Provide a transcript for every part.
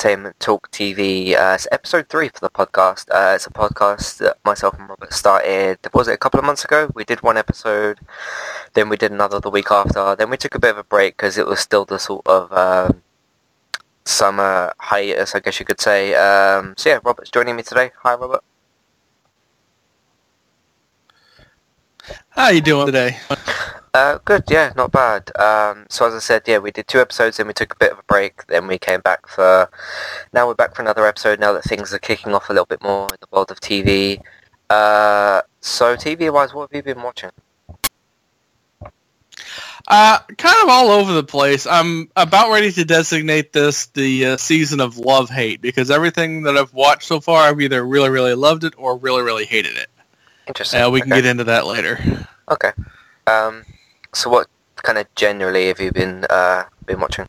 Entertainment Talk TV. Uh, it's episode three for the podcast. Uh, it's a podcast that myself and Robert started. Was it a couple of months ago? We did one episode, then we did another the week after. Then we took a bit of a break because it was still the sort of um, summer hiatus, I guess you could say. Um, so yeah, Robert's joining me today. Hi, Robert. How you doing today? Uh, good, yeah, not bad. Um, so as I said, yeah, we did two episodes, then we took a bit of a break, then we came back for, now we're back for another episode now that things are kicking off a little bit more in the world of TV. Uh, so TV-wise, what have you been watching? Uh, kind of all over the place. I'm about ready to designate this the uh, season of love-hate because everything that I've watched so far, I've either really, really loved it or really, really hated it. Interesting. Uh, we can get into that later. Okay. Um, so what kind of generally have you been, uh, been watching?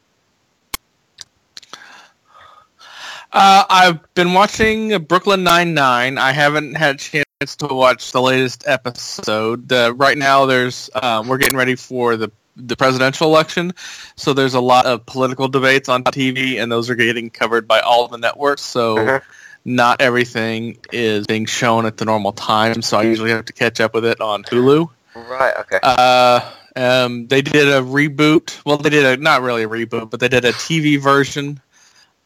Uh, I've been watching Brooklyn Nine-Nine. I haven't had a chance to watch the latest episode. Uh, right now, there's um, we're getting ready for the the presidential election, so there's a lot of political debates on TV, and those are getting covered by all the networks. So Mhm. not everything is being shown at the normal time. So I usually have to catch up with it on Hulu. Right, okay. Uh, um, they did a reboot. Well, they did a not really a reboot, but they did a TV version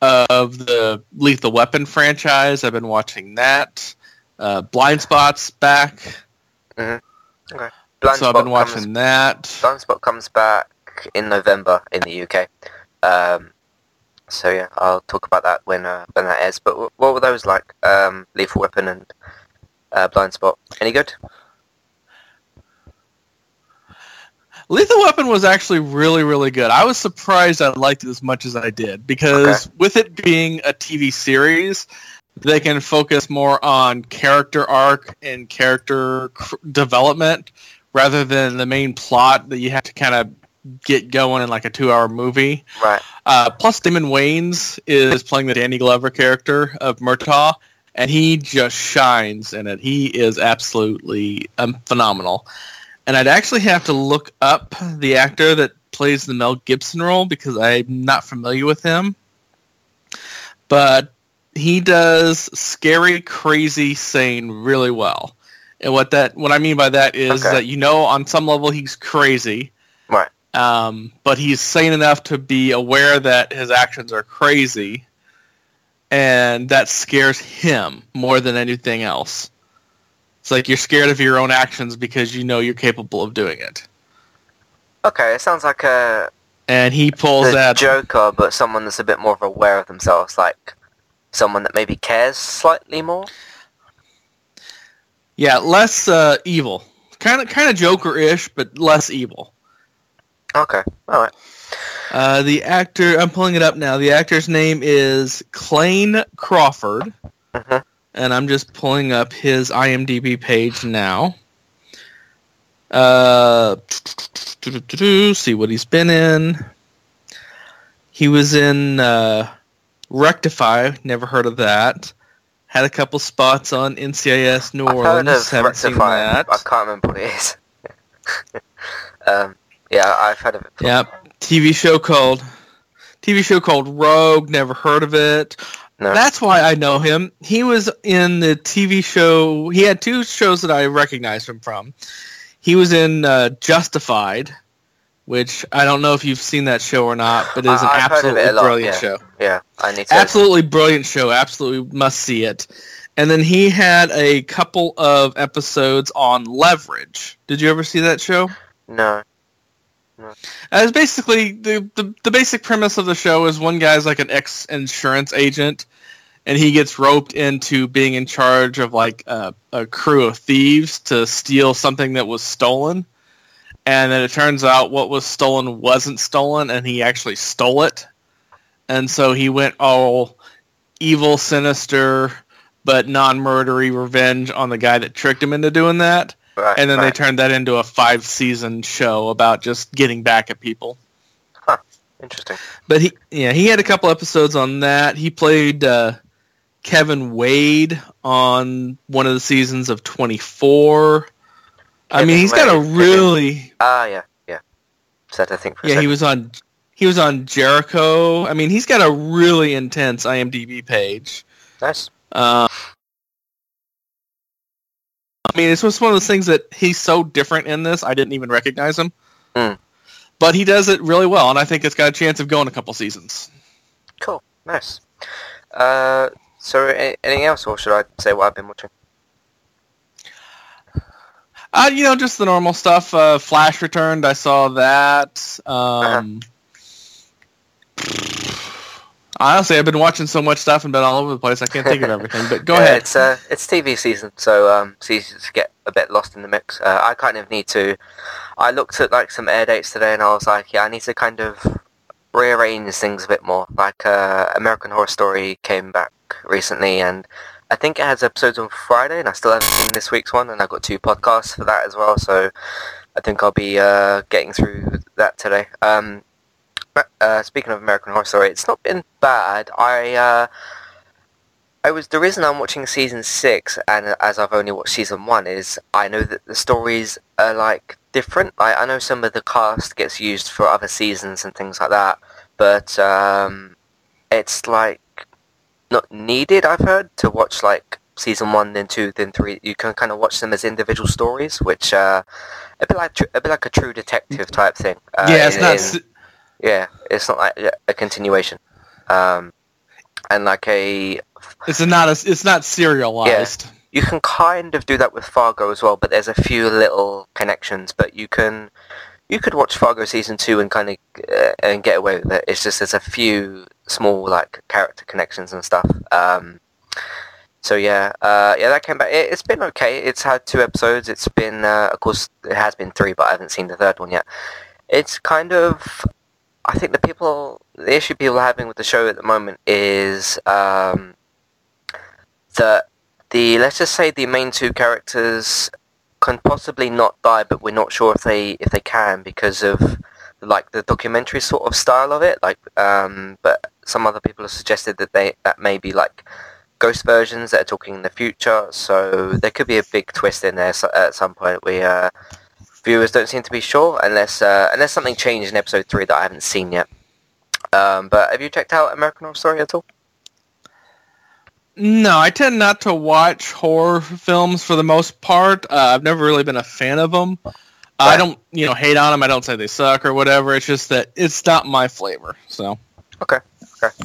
of the Lethal Weapon franchise. I've been watching that. Uh, Blind Spots back, Blind so I've Spot been comes- watching that. Blind Spot comes back in November in the UK. Um, so yeah, I'll talk about that when uh, when that is. But w- what were those like? Um, Lethal Weapon and uh, Blind Spot. Any good? Lethal Weapon was actually really, really good. I was surprised I liked it as much as I did because with it being a TV series, they can focus more on character arc and character cr- development rather than the main plot that you have to kind of get going in like a two-hour movie. Right. Uh, plus, Damon Wayans is playing the Danny Glover character of Murtaugh, and he just shines in it. He is absolutely um, phenomenal. And I'd actually have to look up the actor that plays the Mel Gibson role because I'm not familiar with him. But he does scary, crazy, sane really well. And what that what I mean by that is Okay. that you know on some level he's crazy, Right. um, but he's sane enough to be aware that his actions are crazy, and that scares him more than anything else. It's like you're scared of your own actions because you know you're capable of doing it, Okay, it sounds like a and he pulls the that. Joker, but someone that's a bit more aware of themselves, like someone that maybe cares slightly more. yeah, less uh, evil, kind of kind of Joker-ish, but less evil. Okay, all right. Uh, the actor, I'm pulling it up now. The actor's name is Clayne Crawford, Mhm. And I'm just pulling up his IMDb page now. Uh, see what he's been in. He was in uh, Rectify. Never heard of that. Had a couple spots on NCIS New I've heard Orleans. of Haven't seen Rectify. that. I can't remember what it is. um, yeah, I've heard of it. before. Yep. TV show called TV show called Rogue. Never heard of it. No. That's why I know him. He was in the TV show. He had two shows that I recognized him from. He was in uh, Justified, which I don't know if you've seen that show or not, but it is an I- I've heard of it absolutely brilliant yeah. show. Yeah, I need to. Absolutely brilliant show. Absolutely must see it. And then he had a couple of episodes on Leverage. Did you ever see that show? No. It's basically the, the the basic premise of the show is one guy's like an ex insurance agent, and he gets roped into being in charge of like a, a crew of thieves to steal something that was stolen, and then it turns out what was stolen wasn't stolen, and he actually stole it, and so he went all evil, sinister, but non-murdery revenge on the guy that tricked him into doing that Right, and then they turned that into a five season show about just getting back at people. Interesting. But he, yeah, he had a couple episodes on that. He played uh, Kevin Wade on one of the seasons of 24. I mean, he's got a really Ah, yeah, yeah. Said I think yeah, he was on he was on Jericho. I mean, he's got a really intense IMDb page. nice. Uh, I mean, it's just one of those things that he's so different in this. I didn't even recognize him, Mm. but he does it really well, and I think it's got a chance of going a couple seasons. Cool. Nice. Uh, so anything else, or should I say what I've been watching? Uh, you know, just the normal stuff. Uh, Flash returned. I saw that. Um, Honestly, I've been watching so much stuff and been all over the place. I can't think of everything. But go Yeah, ahead. It's uh, it's TV season, so um, to get a bit lost in the mix. Uh, I kind of need to. I looked at like some air dates today, and I was like, yeah, I need to kind of rearrange things a bit more. Like uh, American Horror Story came back recently, and I think it has episodes on Friday, and I still haven't seen this week's one, and I've got two podcasts for that as well. So I think I'll be uh, getting through that today. Um, uh, speaking of American Horror Story, it's not been bad. I uh, I was the reason I'm watching season six, and as I've only watched season one, is I know that the stories are like different. I I know some of the cast gets used for other seasons and things like that, but um, it's like not needed. I've heard to watch like season one, then two, then three. You can kind of watch them as individual stories, which uh, a bit like a bit like a True Detective type thing. Uh, yeah, it's in- not. in- yeah, it's not like a continuation. Um, and like a, It's not. A, it's not serialized. you can kind of do that with Fargo as well, but there's a few little connections. But you can, you could watch Fargo season two and kind of uh, and get away with it. It's just there's a few small like character connections and stuff. Um, so yeah, uh, yeah, that came back. It, it's been okay. It's had two episodes. It's been, uh, of course, it has been three, but I haven't seen the third one yet. It's kind of I think the people, the issue people are having with the show at the moment is um, that the let's just say the main two characters can possibly not die, but we're not sure if they if they can because of like the documentary sort of style of it. Like, um, but some other people have suggested that they that may be like ghost versions that are talking in the future. So there could be a big twist in there so, at some point. We uh, viewers don't seem to be sure unless uh, unless something changed in episode three that I haven't seen yet. Um, but have you checked out American Horror Story at all? No, I tend not to watch horror films for the most part. Uh, I've never really been a fan of them. I don't, you know, hate on them. I don't say they suck or whatever. It's just that it's not my flavor. So Okay. Okay.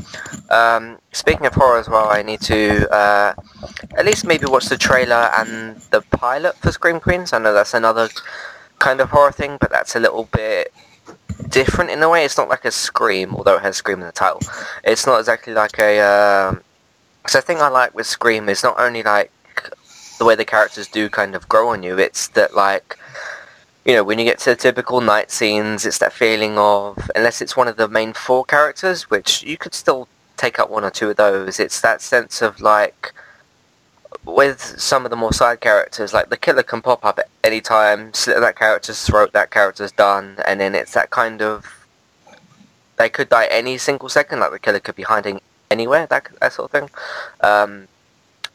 Um, speaking of horror as well, I need to uh, at least maybe watch the trailer and the pilot for Scream Queens. I know that's another kind of horror thing, but that's a little bit different in a way. It's not like a Scream, although it has Scream in the title. It's not exactly like a. Um, so the thing I like with Scream is not only like the way the characters do kind of grow on you. It's that like you know, when you get to the typical night scenes, it's that feeling of, unless it's one of the main four characters, which you could still take up one or two of those, it's that sense of like, with some of the more side characters, like the killer can pop up at any time, slit that character's throat, that character's done, and then it's that kind of, they could die any single second, like the killer could be hiding anywhere, that, that sort of thing. Um,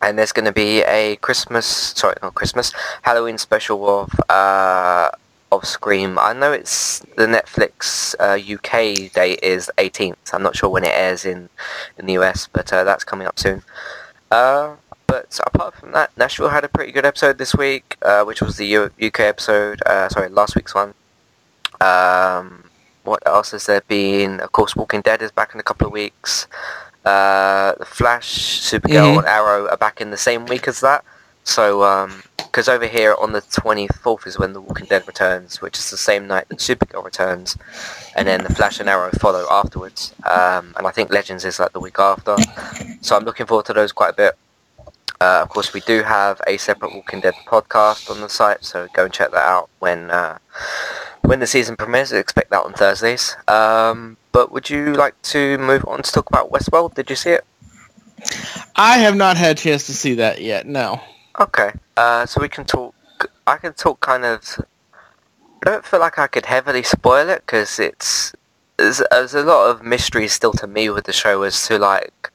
and there's going to be a Christmas, sorry, not Christmas, Halloween special of uh, of Scream. I know it's the Netflix uh, UK date is 18th. I'm not sure when it airs in in the US, but uh, that's coming up soon. Uh, but apart from that, Nashville had a pretty good episode this week, uh, which was the U- UK episode. Uh, sorry, last week's one. Um, what else has there been? Of course, Walking Dead is back in a couple of weeks. Uh, the Flash, Supergirl, Mhm. and Arrow are back in the same week as that. So, because over here on the 24th is when The Walking Dead returns, which is the same night that Supergirl returns, and then The Flash and Arrow follow afterwards. Um, and I think Legends is like the week after. So I'm looking forward to those quite a bit. Uh, of course, we do have a separate Walking Dead podcast on the site, so go and check that out when uh, when the season premieres. Expect that on Thursdays. Um, but would you like to move on to talk about Westworld? Did you see it? I have not had a chance to see that yet. No. Okay, uh, so we can talk I can talk kind of. I don't feel like I could heavily spoil it because it's there's, there's a lot of mystery still to me with the show as to like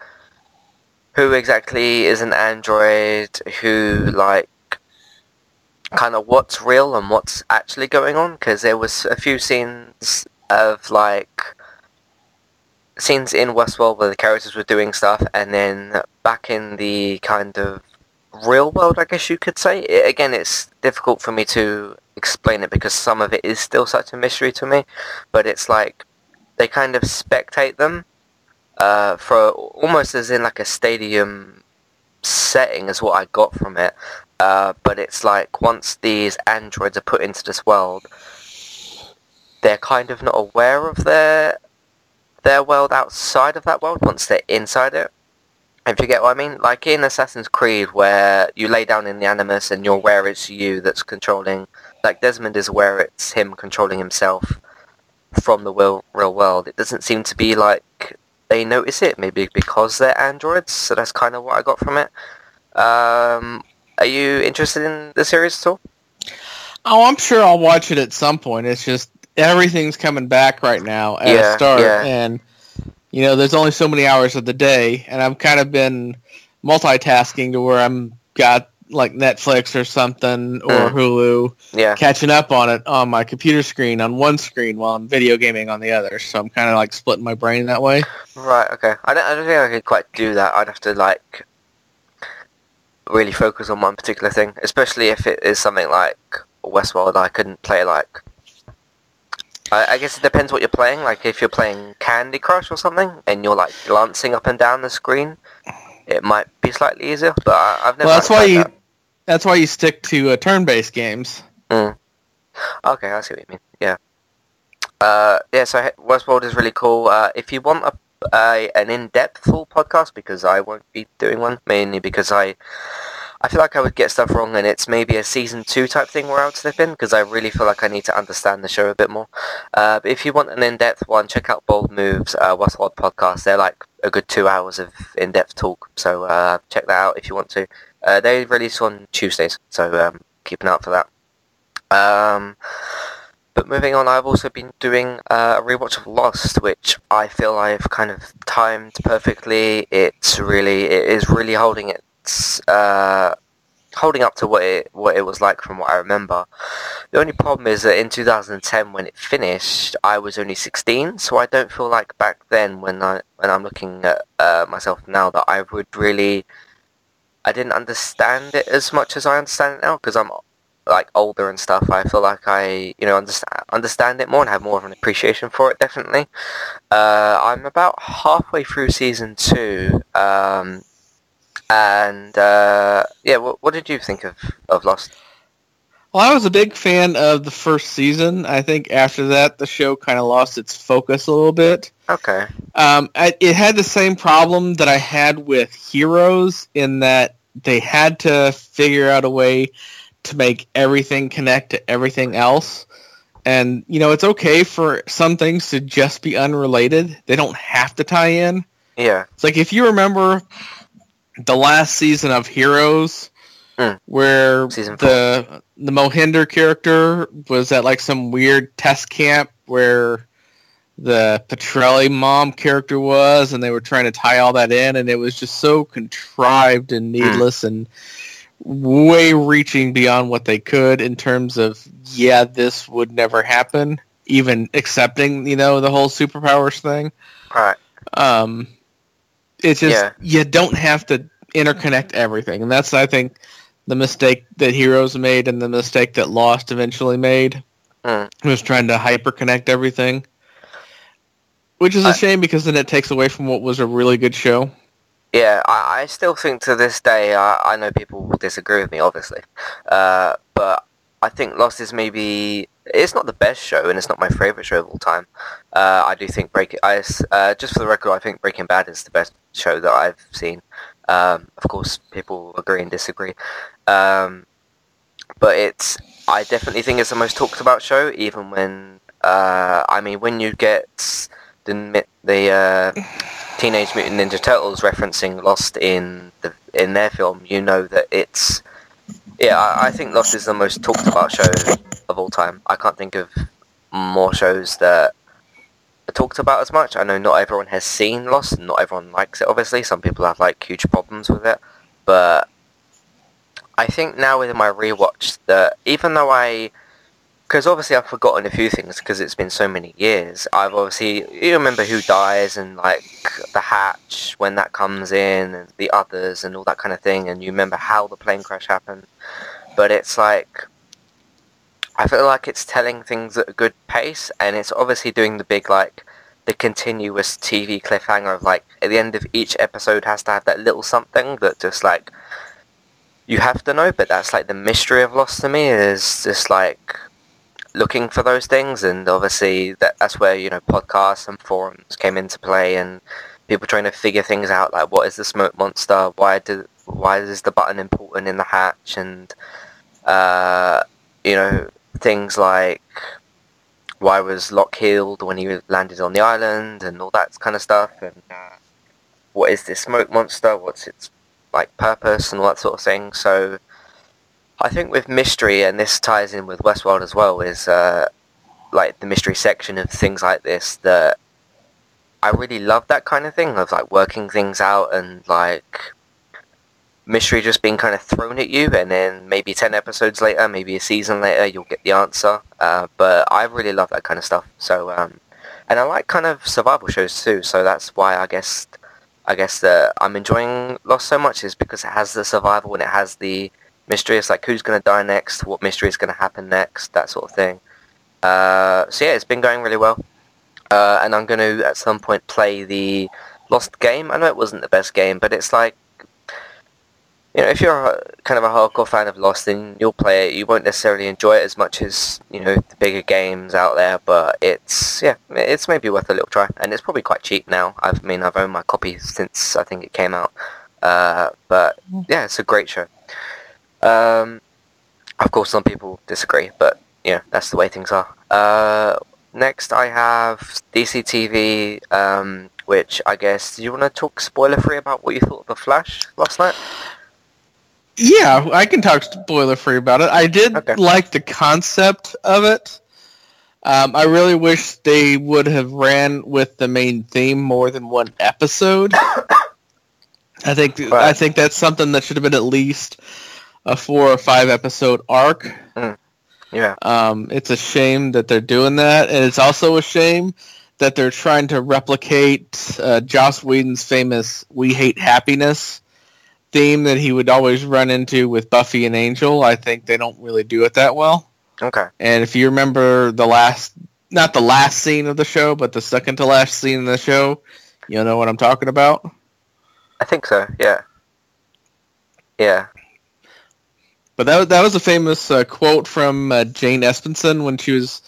who exactly is an android, who like kind of what's real and what's actually going on? Because there was a few scenes of like scenes in Westworld where the characters were doing stuff and then back in the kind of real world I guess you could say. It, again it's difficult for me to explain it because some of it is still such a mystery to me but it's like they kind of spectate them uh, for almost as in like a stadium setting is what I got from it uh, but it's like once these androids are put into this world they're kind of not aware of their their world outside of that world once they're inside it. If you get what I mean, like in Assassin's Creed, where you lay down in the Animus and you're aware it's you that's controlling. Like Desmond is aware it's him controlling himself from the real, real world. It doesn't seem to be like they notice it, maybe because they're androids. So that's kind of what I got from it. Um, are you interested in the series at all? Oh, I'm sure I'll watch it at some point. It's just everything's coming back right now at Yeah, a start, yeah. and you know, there's only so many hours of the day, and I've kind of been multitasking to where I'm got like Netflix or something or Mm. Hulu, Yeah. catching up on it on my computer screen on one screen while I'm video gaming on the other. So I'm kind of like splitting my brain that way. Right. Okay. I don't. I don't think I could quite do that. I'd have to like really focus on one particular thing, especially if it is something like Westworld. I couldn't play like. I, I guess it depends what you're playing. Like if you're playing Candy Crush or something, and you're like glancing up and down the screen, it might be slightly easier. But I, I've never. Well, that's why you that. That's why you stick to uh, turn-based games. Mm. Okay, I see what you mean. Yeah. Uh, yeah. So Westworld is really cool. Uh, if you want a, a an in-depth full podcast, because I won't be doing one, mainly because I I feel like I would get stuff wrong, and it's maybe a season two type thing where I would slip in, because I really feel like I need to understand the show a bit more. Uh, but if you want an in-depth one, check out Bald Moves uh, Westworld podcast. They're like a good two hours of in-depth talk, so uh, check that out if you want to. Uh, they release on Tuesdays, so um, keep an eye out for that. Um, but moving on, I've also been doing uh, a rewatch of Lost, which I feel I've kind of timed perfectly. It's really, it is really holding its, uh, holding up to what it what it was like from what I remember. The only problem is that in 2010, when it finished, I was only 16, so I don't feel like back then, when I when I'm looking at uh, myself now, that I would really, I didn't understand it as much as I understand it now because I'm like older and stuff, I feel like I, you know, understand understand it more and have more of an appreciation for it. Definitely, uh, I'm about halfway through season two, um, and uh, yeah, what, what did you think of of Lost? Well, I was a big fan of the first season. I think after that, the show kind of lost its focus a little bit. Okay, Um, I, it had the same problem that I had with Heroes in that they had to figure out a way to make everything connect to everything else. And, you know, it's okay for some things to just be unrelated. They don't have to tie in. yeah, It's like if you remember the last season of Heroes, Mm. where the the Mohinder character was at like some weird test camp where the Petrelli mom character was, and they were trying to tie all that in, and it was just so contrived and needless and way reaching beyond what they could in terms of yeah, this would never happen. Even accepting, you know, the whole superpowers thing right, um, it's just Yeah. you don't have to interconnect everything, and that's I think the mistake that Heroes made and the mistake that Lost eventually made Mm. was trying to hyperconnect everything, which is a I- shame because then it takes away from what was a really good show. yeah. I, I still think to this day, I, I know people will disagree with me, obviously, uh, but I think Lost is maybe it's not the best show and it's not my favorite show of all time. Uh, I do think Breaking I uh, just for the record, I think Breaking Bad is the best show that I've seen. Um, of course, people agree and disagree, um, but it's I definitely think it's the most talked about show. Even when uh, I mean, when you get the the uh, Teenage Mutant Ninja Turtles referencing Lost in the in their film, you know that it's yeah, I, I think Lost is the most talked about show of all time. I can't think of more shows that talked about as much. I know not everyone has seen Lost, and not everyone likes it. Obviously, some people have like huge problems with it, but I think now with my rewatch that even though I because obviously I've forgotten a few things because it's been so many years. I've obviously you remember who dies and like the hatch when that comes in and the others and all that kind of thing, and you remember how the plane crash happened. But it's like I feel like it's telling things at a good pace, and it's obviously doing the big like the continuous TV cliffhanger of like at the end of each episode has to have that little something that just like you have to know, but that's like the mystery of Lost to me is just like looking for those things, and obviously that that's where you know podcasts and forums came into play, and people trying to figure things out like what is the smoke monster, why did why is the button important in the hatch, and uh, you know things like why was Locke healed when he landed on the island, and all that kind of stuff, and uh, what is this smoke monster, what's its like purpose, and all that sort of thing. So I think with mystery, and this ties in with Westworld as well, is uh, like the mystery section of things like this that I really love that kind of thing of like working things out and like mystery just being kind of thrown at you, and then maybe ten episodes later, maybe a season later, you'll get the answer. Uh, but I really love that kind of stuff. So, um, and I like kind of survival shows too. So that's why I guess I guess that I'm enjoying Lost so much is because it has the survival and it has the mystery. It's like who's going to die next, what mystery is going to happen next, that sort of thing. Uh, so yeah, it's been going really well. Uh, and I'm going to at some point play the Lost game. I know it wasn't the best game, but it's like you know, if you're kind of a hardcore fan of Lost, then you'll play it. You won't necessarily enjoy it as much as you know the bigger games out there, but it's yeah, it's maybe worth a little try, and it's probably quite cheap now. I mean, I've owned my copy since I think it came out, uh, but yeah, it's a great show. Um, of course, some people disagree, but yeah, that's the way things are. Uh, next, I have DC TV, um, which I guess do you want to talk spoiler free about what you thought of the Flash last night? Yeah, I can talk spoiler free about it. I did Okay. like the concept of it. Um, I really wish they would have ran with the main theme more than one episode. I think I think that's something that should have been at least a four or five episode arc. Yeah, Um, it's a shame that they're doing that, and it's also a shame that they're trying to replicate uh, Joss Whedon's famous "We Hate Happiness" theme that he would always run into with Buffy and Angel. I think they don't really do it that well. okay. And if you remember the last, not the last scene of the show, but the second to last scene of the show, you'll know what I'm talking about. I think so. Yeah. Yeah. But that was- that was a famous uh, quote from uh, Jane Espenson when she was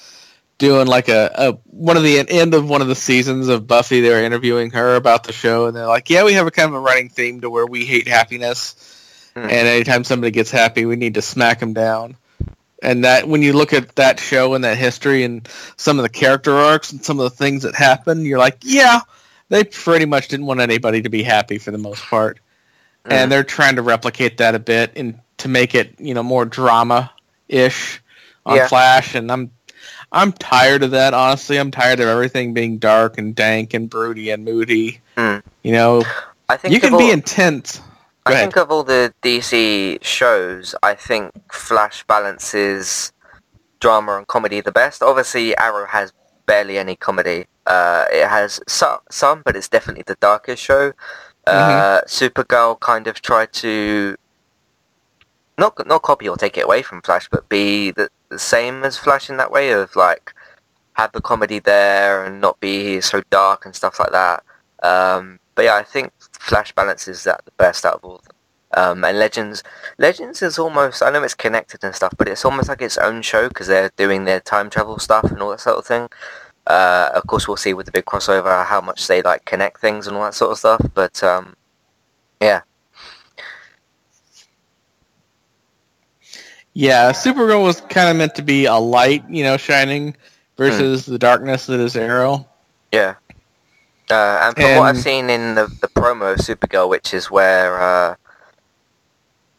doing like a, a one of the end of one of the seasons of Buffy. They were interviewing her about the show, and they're like, "Yeah, we have a kind of a running theme to where we hate happiness, Hmm. and anytime somebody gets happy, we need to smack them down." And that when you look at that show and that history and some of the character arcs and some of the things that happen, you're like, "Yeah." They pretty much didn't want anybody to be happy for the most part Mm. and they're trying to replicate that a bit and to make it you know more drama ish on Yeah. Flash. And I'm I'm tired of that. Honestly, I'm tired of everything being dark and dank and broody and moody. Mm. You know, I think you can all, be intense. Go I ahead. think of all the DC shows, I think Flash balances drama and comedy the best. Obviously, Arrow has barely any comedy. Uh, it has some, some, but it's definitely the darkest show. Uh, Supergirl kind of tried to not not copy or take it away from Flash, but be the, the same as Flash in that way of like have the comedy there and not be so dark and stuff like that. Um, but yeah, I think Flash balances that the best out of all them. Um, and Legends, Legends is almost, I know it's connected and stuff, but it's almost like its own show because they're doing their time travel stuff and all that sort of thing. Uh, of course, we'll see with the big crossover how much they like connect things and all that sort of stuff. But um, yeah, Yeah, Supergirl was kind of meant to be a light, you know, shining versus the darkness that is Arrow. yeah. Uh, and from what I've seen in the, the promo of Supergirl, which is where uh,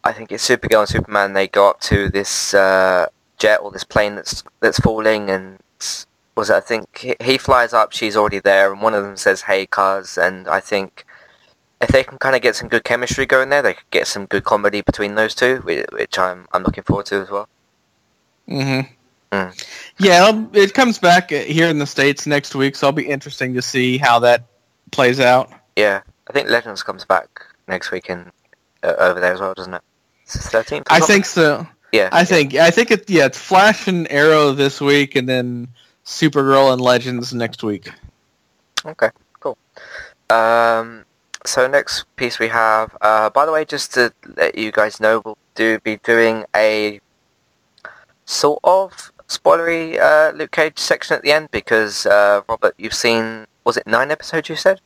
I think it's Supergirl and Superman. They go up to this uh, jet or this plane that's that's falling, and was it, I think he, he flies up. She's already there, and one of them says, "Hey, cuz," and I think if they can kind of get some good chemistry going there, they could get some good comedy between those two, which I'm I'm looking forward to as well. Mm-hmm. Mm. Yeah, it comes back here in the states next week, so it'll be interesting to see how that plays out. Yeah, I think Legends comes back next week in uh, over there as well, doesn't it? Thirteenth. I think so. Yeah, I think I think it. Yeah, it's Flash and Arrow this week, and then Supergirl and Legends next week. Okay, cool. Um, so next piece we have. Uh, by the way, just to let you guys know, we'll do be doing a sort of spoilery uh, Luke Cage section at the end because uh, Robert, you've seen was it nine episodes? You said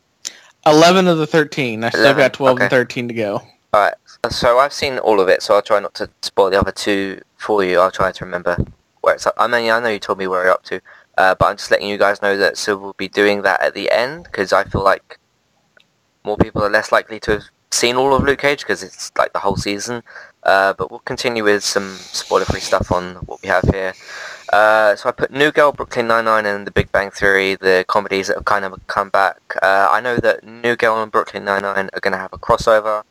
eleven of the thirteen. I 11? still got twelve okay. and thirteen to go. All right. So I've seen all of it, so I'll try not to spoil the other two for you. I'll try to remember where it's up. I mean, I know you told me where you're up to, uh, but I'm just letting you guys know that so we'll be doing that at the end because I feel like more people are less likely to have seen all of Luke Cage because it's like the whole season. Uh, but we'll continue with some spoiler-free stuff on what we have here. Uh, so I put New Girl, Brooklyn Nine-Nine, and The Big Bang Theory, the comedies that have kind of come back. Uh, I know that New Girl and Brooklyn Nine-Nine are going to have a crossover.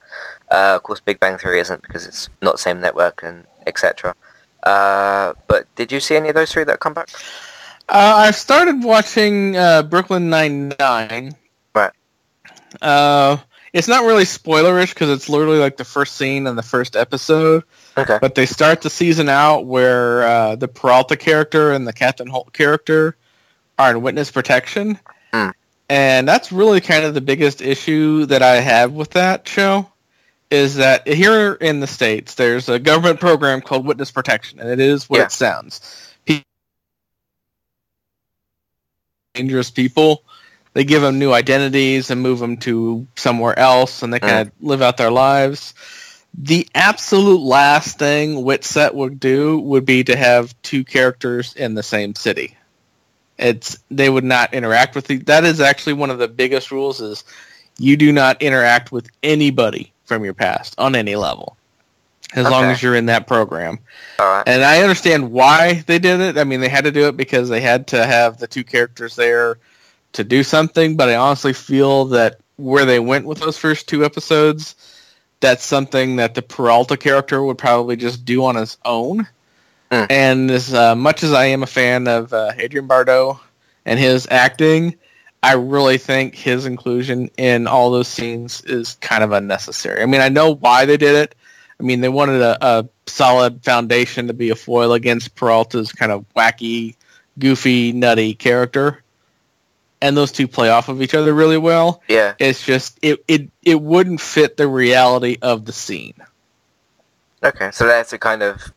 Uh, of course, Big Bang Theory isn't because it's not the same network and etc. Uh, but did you see any of those three that come back? Uh, I've started watching Brooklyn Nine-Nine. Right. It's not really spoilerish because it's literally like the first scene in the first episode. Okay. But they start the season out where uh, the Peralta character and the Captain Holt character are in witness protection. Mm. And that's really kind of the biggest issue that I have with that show is that here in the States, there's a government program called witness protection, and it is what yeah. it sounds. Dangerous people they give them new identities and move them to somewhere else, and they kind of mm. live out their lives. The absolute last thing WITSEC would do would be to have two characters in the same city. It's they would not interact with the, that is actually one of the biggest rules is you do not interact with anybody from your past on any level as okay. long as you're in that program. And I understand why they did it. I mean, they had to do it because they had to have the two characters there to do something, but I honestly feel that where they went with those first two episodes, that's something that the Peralta character would probably just do on his own. Mm. And as uh, much as I am a fan of uh, Andre Braugher and his acting, I really think his inclusion in all those scenes is kind of unnecessary. I mean, I know why they did it. I mean, they wanted a, a solid foundation to be a foil against Peralta's kind of wacky, goofy, nutty character and those two play off of each other really well. Yeah. It's just it it it wouldn't fit the reality of the scene. Okay, so that's to kind of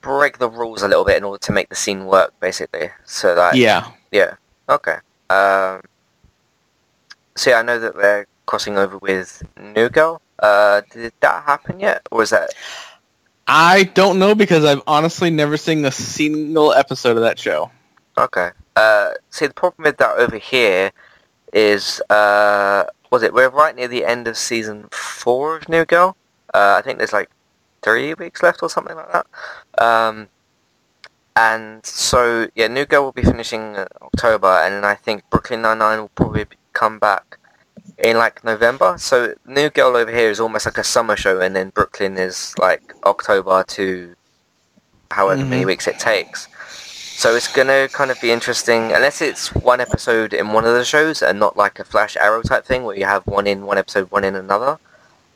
break the rules a little bit in order to make the scene work, basically. So that yeah, yeah, okay. Um, see, so I know that they're crossing over with New Girl. Uh, did that happen yet, or was that? I don't know because I've honestly never seen a single episode of that show. Okay. Uh, see, the problem with that over here is, uh, was it, we're right near the end of season four of New Girl. Uh, I think there's like three weeks left or something like that. Um, and so, yeah, New Girl will be finishing October, and then I think Brooklyn Nine-Nine will probably come back in like November. So New Girl over here is almost like a summer show, and then Brooklyn is like October to however mm-hmm. many weeks it takes. So it's gonna kind of be interesting, unless it's one episode in one of the shows and not like a Flash Arrow type thing where you have one in one episode, one in another.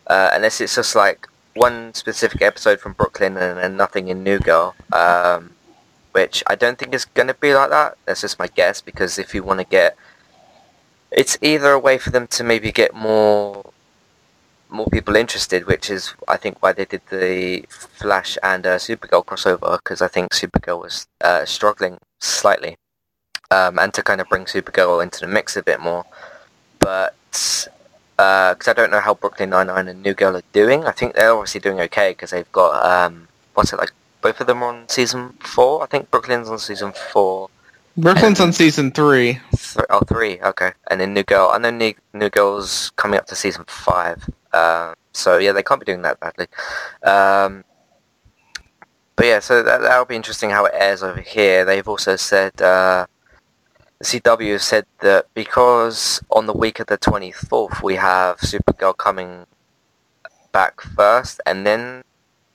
Uh, unless it's just like one specific episode from Brooklyn and, and nothing in New Girl, um, which I don't think is gonna be like that. That's just my guess because if you want to get, it's either a way for them to maybe get more more people interested, which is I think why they did the Flash and uh, Supergirl crossover because I think Supergirl was uh, struggling slightly, um, and to kind of bring Supergirl into the mix a bit more. But because uh, I don't know how Brooklyn Nine Nine and New Girl are doing, I think they're obviously doing okay because they've got um, what's it like? Both of them are on season four. I think Brooklyn's on season four. Brooklyn's on season three. Th- oh, three. Okay, and then New Girl. I know New, New Girl's coming up to season five. Uh, So yeah, they can't be doing that badly. Um, but yeah, so that, that'll be interesting how it airs over here. They've also said, uh, CW said that because on the week of the 24th we have Supergirl coming back first and then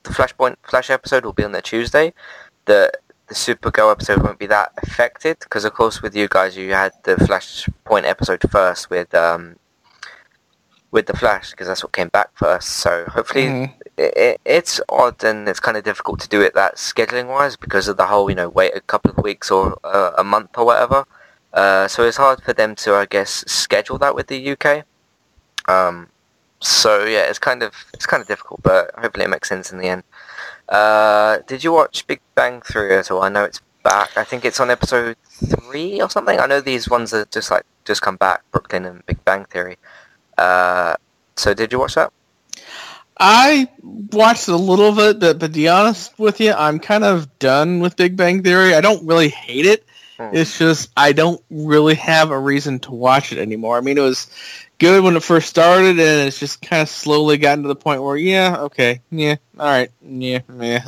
the Flashpoint Flash episode will be on the Tuesday, that the Supergirl episode won't be that affected because of course with you guys you had the Flashpoint episode first with um, with the Flash because that's what came back first. So hopefully Mhm. it, it, it's odd and it's kind of difficult to do it that scheduling wise because of the whole you know wait a couple of weeks or uh, a month or whatever. Uh, so it's hard for them to I guess schedule that with the UK. Um, so yeah, it's kind of it's kind of difficult, but hopefully it makes sense in the end. Uh, did you watch Big Bang Theory at all? I know it's back. I think it's on episode three or something. I know these ones are just like just come back, Brooklyn and Big Bang Theory. Uh, so did you watch that? I watched a little of it, but, but to be honest with you, I'm kind of done with Big Bang Theory. I don't really hate it. Hmm. It's just I don't really have a reason to watch it anymore. I mean, it was good when it first started, and it's just kind of slowly gotten to the point where, yeah, okay, yeah, all right, yeah, yeah,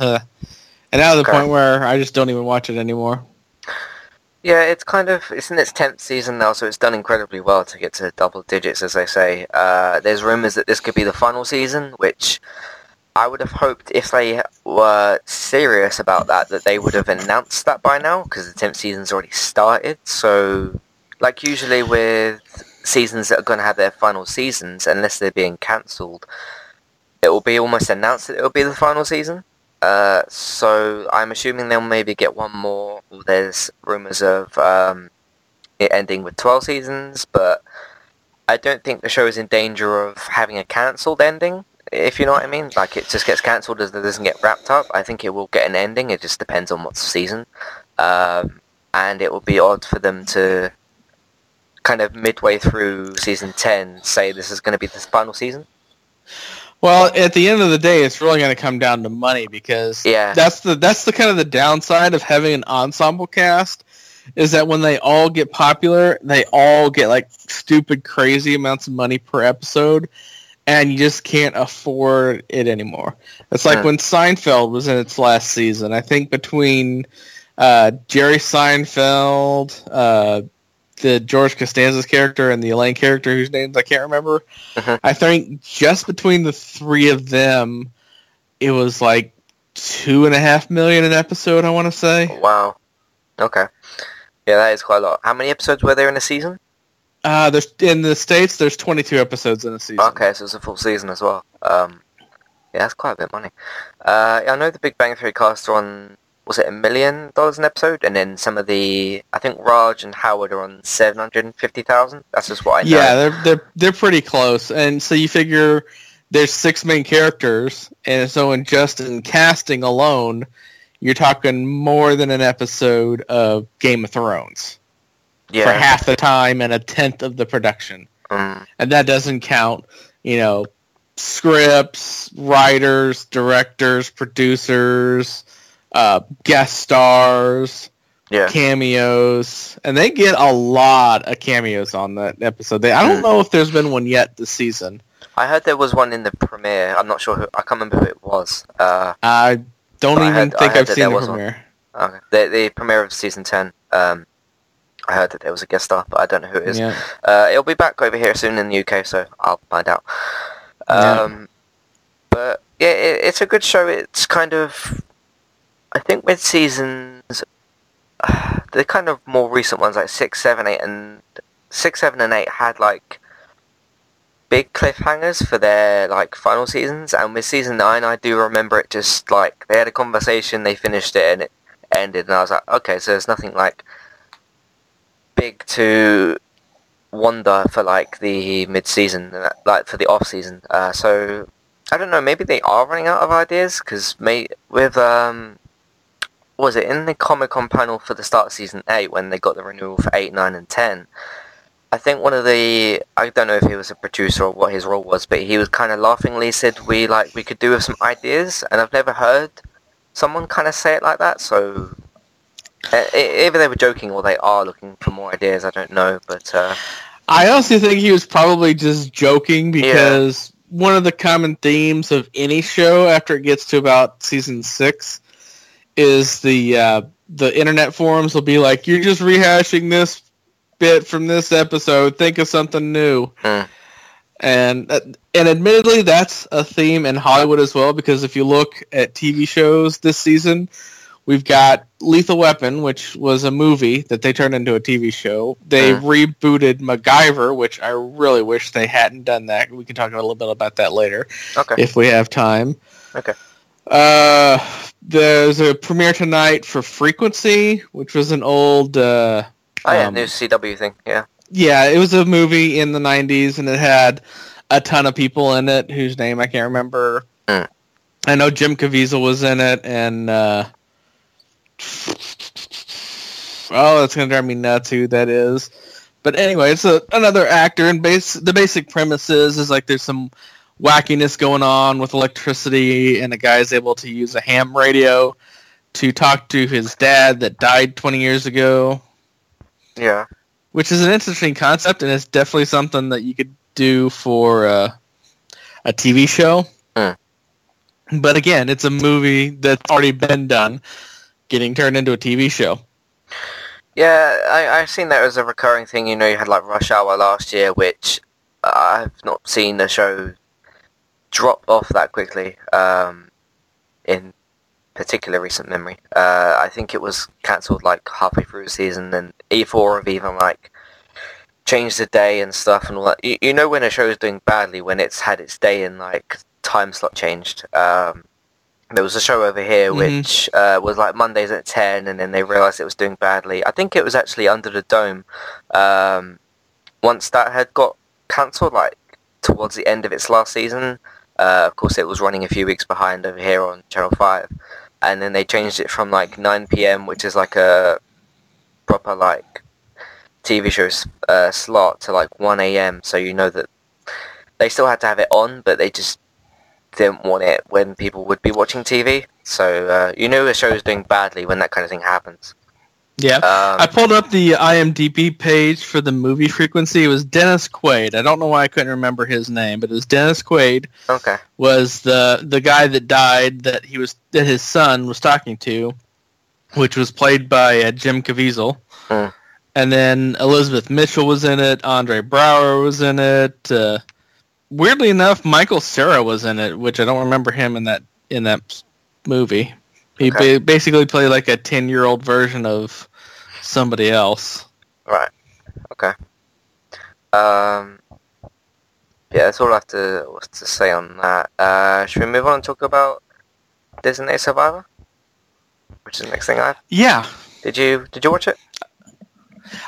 and now to the Okay. point where I just don't even watch it anymore. Yeah, it's kind of it's in its tenth season now, so it's done incredibly well to get to double digits, as they say. Uh, there's rumors that this could be the final season, which I would have hoped if they were serious about that, that they would have announced that by now, because the tenth season's already started. So, like usually with seasons that are going to have their final seasons, unless they're being cancelled, it will be almost announced that it will be the final season. Uh, so I'm assuming they'll maybe get one more. There's rumors of um, it ending with 12 seasons, but I don't think the show is in danger of having a cancelled ending. If you know what I mean, like it just gets cancelled as it doesn't get wrapped up. I think it will get an ending. It just depends on what's the season, um, and it would be odd for them to kind of midway through season 10 say this is going to be the final season. Well, at the end of the day, it's really going to come down to money because Yeah. that's the that's the kind of the downside of having an ensemble cast is that when they all get popular, they all get like stupid crazy amounts of money per episode and you just can't afford it anymore. It's like Huh. when Seinfeld was in its last season. I think between uh, Jerry Seinfeld, uh, the George Costanza's character and the Elaine character whose names I can't remember. Mhm. I think just between the three of them, it was like two and a half million an episode. I want to say. Wow. Okay. Yeah, that is quite a lot. How many episodes were there in a season? Uh, there's in the states. There's 22 episodes in a season. Okay, so it's a full season as well. Um, yeah, that's quite a bit of money. Uh, I know the Big Bang Theory cast on, was it a million dollars an episode? And then some of the, I think Raj and Howard are on 750,000. That's just what I know. Yeah, they're they're they're pretty close, and so you figure there's six main characters, and so in just in casting alone, you're talking more than an episode of Game of Thrones for half the time and a tenth of the production, Mm, and that doesn't count, you know, scripts, writers, directors, producers, uh, guest stars yeah. cameos, and they get a lot of cameos on that episode. They, I don't Hmm. know if there's been one yet this season. I heard there was one in the premiere. I'm not sure who, I can't remember who it was. Uh, I don't But I even heard- think I've seen the premiere. okay. The, the premiere of season 10. Um, I heard that there was a guest star, but I don't know who it is. Yeah. Uh, it'll be back over here soon in the UK, so I'll find out. Yeah. Um, but yeah, it, it's a good show. It's kind of, I think with seasons, the kind of more recent ones like six, seven, eight, and six, seven, and eight had like big cliffhangers for their like final seasons, and with season nine, I do remember it just like they had a conversation, they finished it, and it ended, and I was like, okay, so there's nothing like big to wonder for like the mid-season, uh, like for the off-season. Uh, so I don't know. Maybe they are running out of ideas because with um, was it in the Comic Con panel for the start of season eight when they got the renewal for eight, nine, and ten. I think one of the I don't know if he was a producer or what his role was, but he was kind of laughingly said we like we could do with some ideas, and I've never heard someone kind of say it like that. So uh, either they were joking or they are looking for more ideas. I don't know, but uh, I honestly think he was probably just joking because one of the common themes of any show after it gets to about season six is the uh, the internet forums will be like, "You're just rehashing this bit from this episode. Think of something new." Hmm. And uh, and admittedly, that's a theme in Hollywood as well. Because if you look at TV shows this season, we've got Lethal Weapon, which was a movie that they turned into a TV show. They rebooted MacGyver, which I really wish they hadn't done that. We can talk a little bit about that later Okay. if we have time. Okay. Uh, there's a premiere tonight for Frequency, which was an old. Uh, Oh yeah, um, new CW thing. Yeah. yeah, it was a movie in the '90s, and it had a ton of people in it whose name I can't remember. Hmm. I know Jim Caviezel was in it, and uh, oh, that's gonna drive me nuts who that is. But anyway, it's a, another actor, and base the basic premise is is like there's some wackiness going on with electricity, and a guy's able to use a ham radio to talk to his dad that died 20 years ago Yeah. which is an interesting concept, and it's definitely something that you could do for uh, a TV show. Hmm. But again, it's a movie that's already been done, getting turned into a TV show. Yeah, I, I've seen that as a recurring thing. You know, you had like Rush Hour last year, which I've not seen the show drop off that quickly um, in particular recent memory. Uh, I think it was cancelled like halfway through the season, and E4 have even like changed the day and stuff and all that. You, you know when a show is doing badly when it's had its day and like time slot changed. Um, there was a show over here Mhm. which uh, was like Mondays at 10 and then they realised it was doing badly. I think it was actually Under the Dome. Um, once that had got cancelled, like towards the end of its last season, uh, of course it was running a few weeks behind over here on Channel 5. And then they changed it from like 9pm, which is like a proper like TV show uh, slot, to like 1am. So you know that they still had to have it on, but they just didn't want it when people would be watching TV. So uh, you know a show is doing badly when that kind of thing happens. Yeah. Um, I pulled up the IMDb page for the movie Frequency. It was Dennis Quaid. I don't know why I couldn't remember his name, but it was Dennis Quaid okay. was the the guy that died that he was that his son was talking to, which was played by uh, Jim Caviezel. Hmm. And then Elizabeth Mitchell was in it. Andre Braugher was in it. Uh, weirdly enough, Michael Cera was in it, which I don't remember him in that in that movie. He Okay. ba- basically played like a ten year old version of somebody else. Right. Okay. Um. Yeah, that's all I have to to say on that. Uh, should we move on and talk about Designated Survivor? Which is the next thing I have. Yeah, Did you Did you watch it?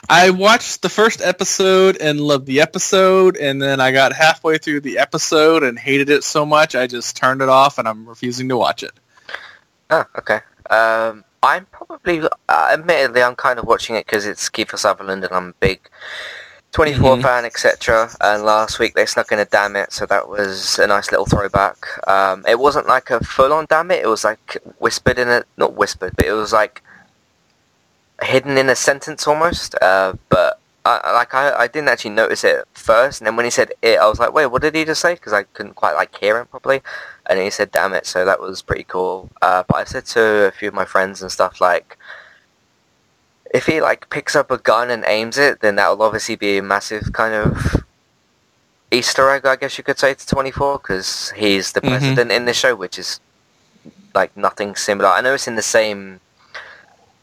I watched the first episode and loved the episode, and then I got halfway through the episode and hated it so much I just turned it off, and I'm refusing to watch it. Oh, okay. Um, I'm probably, uh, admittedly, I'm kind of watching it because it's Kiefer Sutherland and I'm a big 24 Mhm. fan, etc. And last week they snuck in a damn it, so that was a nice little throwback. Um, it wasn't like a full-on damn it, it was like whispered in it, not whispered, but it was like hidden in a sentence almost. Uh, but I, like I, I didn't actually notice it at first, and then when he said it, I was like, wait, what did he just say? Because I couldn't quite like hear him properly and he said damn it so that was pretty cool uh, but i said to a few of my friends and stuff like if he like picks up a gun and aims it then that will obviously be a massive kind of easter egg i guess you could say to 24 because he's the Mhm. president in the show which is like nothing similar i know it's in the same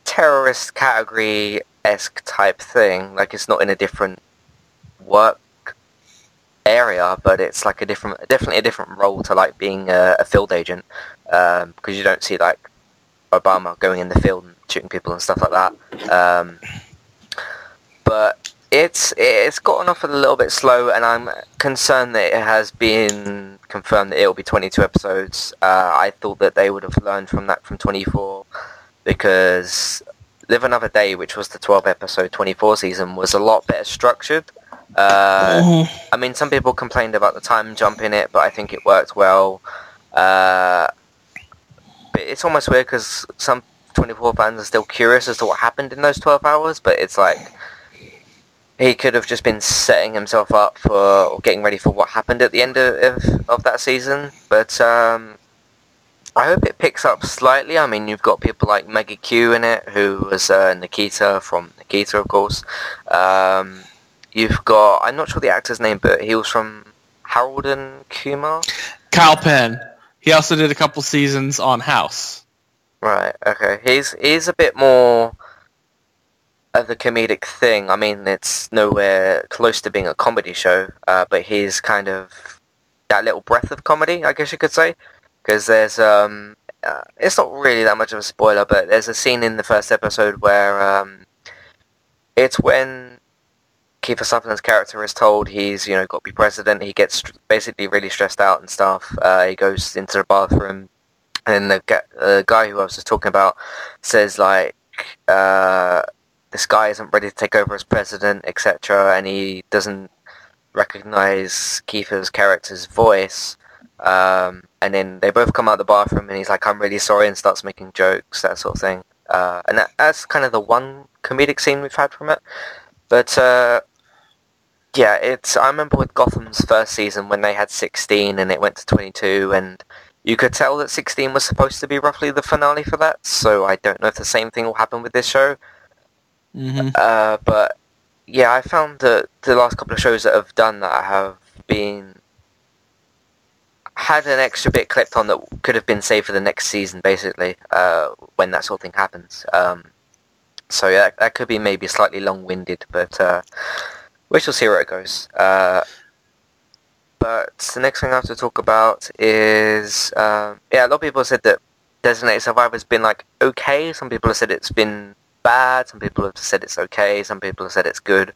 terrorist category esque type thing like it's not in a different work area, but it's like a different, definitely a different role to like being a, a field agent, um, because you don't see like Obama going in the field and shooting people and stuff like that. Um, but it's it's gotten off a little bit slow, and I'm concerned that it has been confirmed that it will be 22 episodes. Uh, I thought that they would have learned from that from 24, because Live Another Day, which was the 12 episode 24 season, was a lot better structured. Uh, I mean, some people complained about the time jump in it, but I think it worked well. Uh, it's almost weird because some 24 fans are still curious as to what happened in those 12 hours, but it's like he could have just been setting himself up for or getting ready for what happened at the end of, of, of that season. But um, I hope it picks up slightly. I mean, you've got people like Maggie Q in it, who was uh, Nikita from Nikita, of course. Um, you've got I'm not sure the actor's name, but he was from Harold and Kumar. Kal Penn. He also did a couple seasons on House. Right. Okay. He's he's a bit more of the comedic thing. I mean, it's nowhere close to being a comedy show, uh, but he's kind of that little breath of comedy, I guess you could say. Because there's um, uh, it's not really that much of a spoiler, but there's a scene in the first episode where um, it's when Kiefer Sutherland's character is told he's you know got to be president. He gets basically really stressed out and stuff. Uh, he goes into the bathroom, and the, the guy who I was just talking about says like. Uh, this guy isn't ready to take over as president, etc., and he doesn't recognize Kiefer's character's voice. Um, and then they both come out the bathroom, and he's like, "I'm really sorry," and starts making jokes, that sort of thing. Uh, and that, that's kind of the one comedic scene we've had from it. But uh, yeah, it's. I remember with Gotham's first season when they had 16 and it went to 22, and you could tell that 16 was supposed to be roughly the finale for that. So I don't know if the same thing will happen with this show. Mm-hmm. Uh, but yeah, I found that the last couple of shows that have done that have been had an extra bit clipped on that could have been saved for the next season, basically, uh, when that sort of thing happens. Um, so yeah, that could be maybe slightly long-winded, but uh, we shall see where it goes. Uh, but the next thing I have to talk about is um, yeah, a lot of people said that Designated Survivor's been like okay. Some people have said it's been bad. Some people have said it's okay. Some people have said it's good.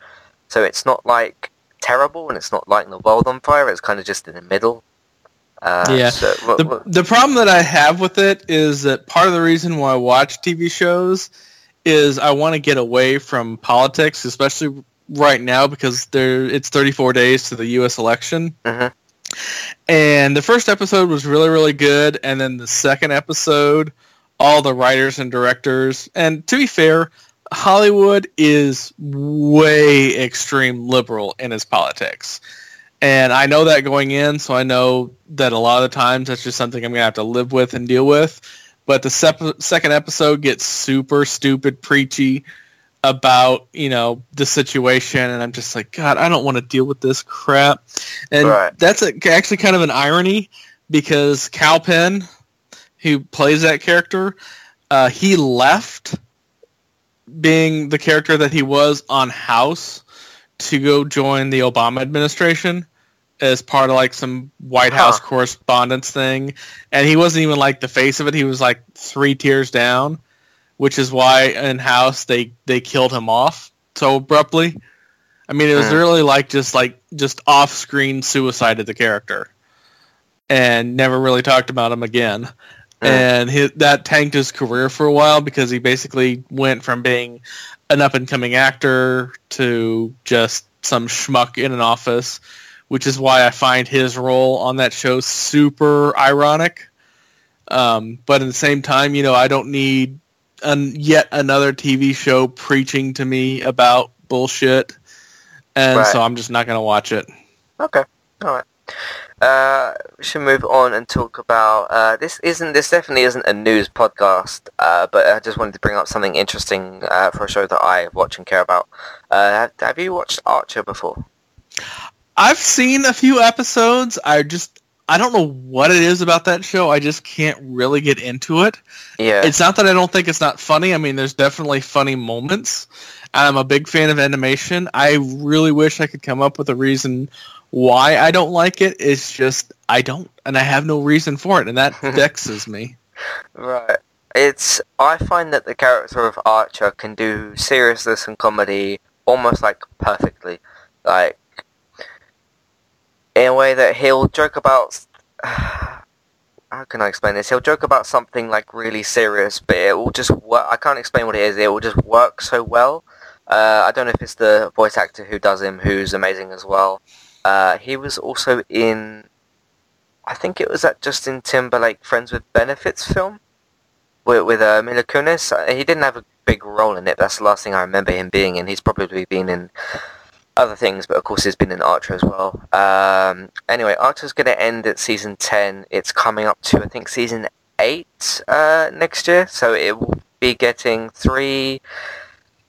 So it's not like terrible, and it's not lighting the world on fire. It's kind of just in the middle. Uh, Yeah. So, wh- the, the problem that I have with it is that part of the reason why I watch TV shows is I want to get away from politics, especially right now because there it's 34 days to the U.S. election. Mhm. And the first episode was really, really good, and then the second episode, all the writers and directors, and to be fair, Hollywood is way extreme liberal in its politics. And I know that going in, so I know that a lot of the times that's just something I'm going to have to live with and deal with. But the sep- second episode gets super stupid, preachy about, you know, the situation. And I'm just like, God, I don't want to deal with this crap. And Right. that's a, actually kind of an irony because Kal Penn, who plays that character, uh, he left being the character that he was on House to go join the Obama administration as part of like some White Huh. House correspondence thing. And he wasn't even like the face of it. He was like three tiers down, which is why in House they, they killed him off so abruptly. I mean, it was Hmm. really like just like just off screen suicide of the character and never really talked about him again. Hmm. And his, that tanked his career for a while because he basically went from being an up and coming actor to just some schmuck in an office, which is why I find his role on that show super ironic. Um, but at the same time, you know, I don't need an, yet another TV show preaching to me about bullshit, and Right. so I'm just not going to watch it. Okay. All right. Uh, we should move on and talk about uh, this. Isn't this definitely isn't a news podcast? Uh, but I just wanted to bring up something interesting uh, for a show that I watch and care about. Uh, have, have you watched Archer before? I've seen a few episodes. I just I don't know what it is about that show. I just can't really get into it. Yeah. It's not that I don't think it's not funny. I mean, there's definitely funny moments. I'm a big fan of animation. I really wish I could come up with a reason why I don't like it. It's just I don't, and I have no reason for it, and that vexes me. Right. It's I find that the character of Archer can do seriousness and comedy almost like perfectly. Like in a way that he'll joke about how can I explain this? He'll joke about something like really serious, but it will just work. I can't explain what it is. It will just work so well. Uh, I don't know if it's the voice actor who does him, who's amazing as well. Uh, he was also in, I think it was that Justin Timberlake Friends with Benefits film with, with uh, Mila Kunis. Uh, He didn't have a big role in it. That's the last thing I remember him being in. He's probably been in other things, but of course there's been an Archer as well. Um, anyway, Archer's going to end at season 10. It's coming up to, I think, season 8 uh, next year, so it will be getting three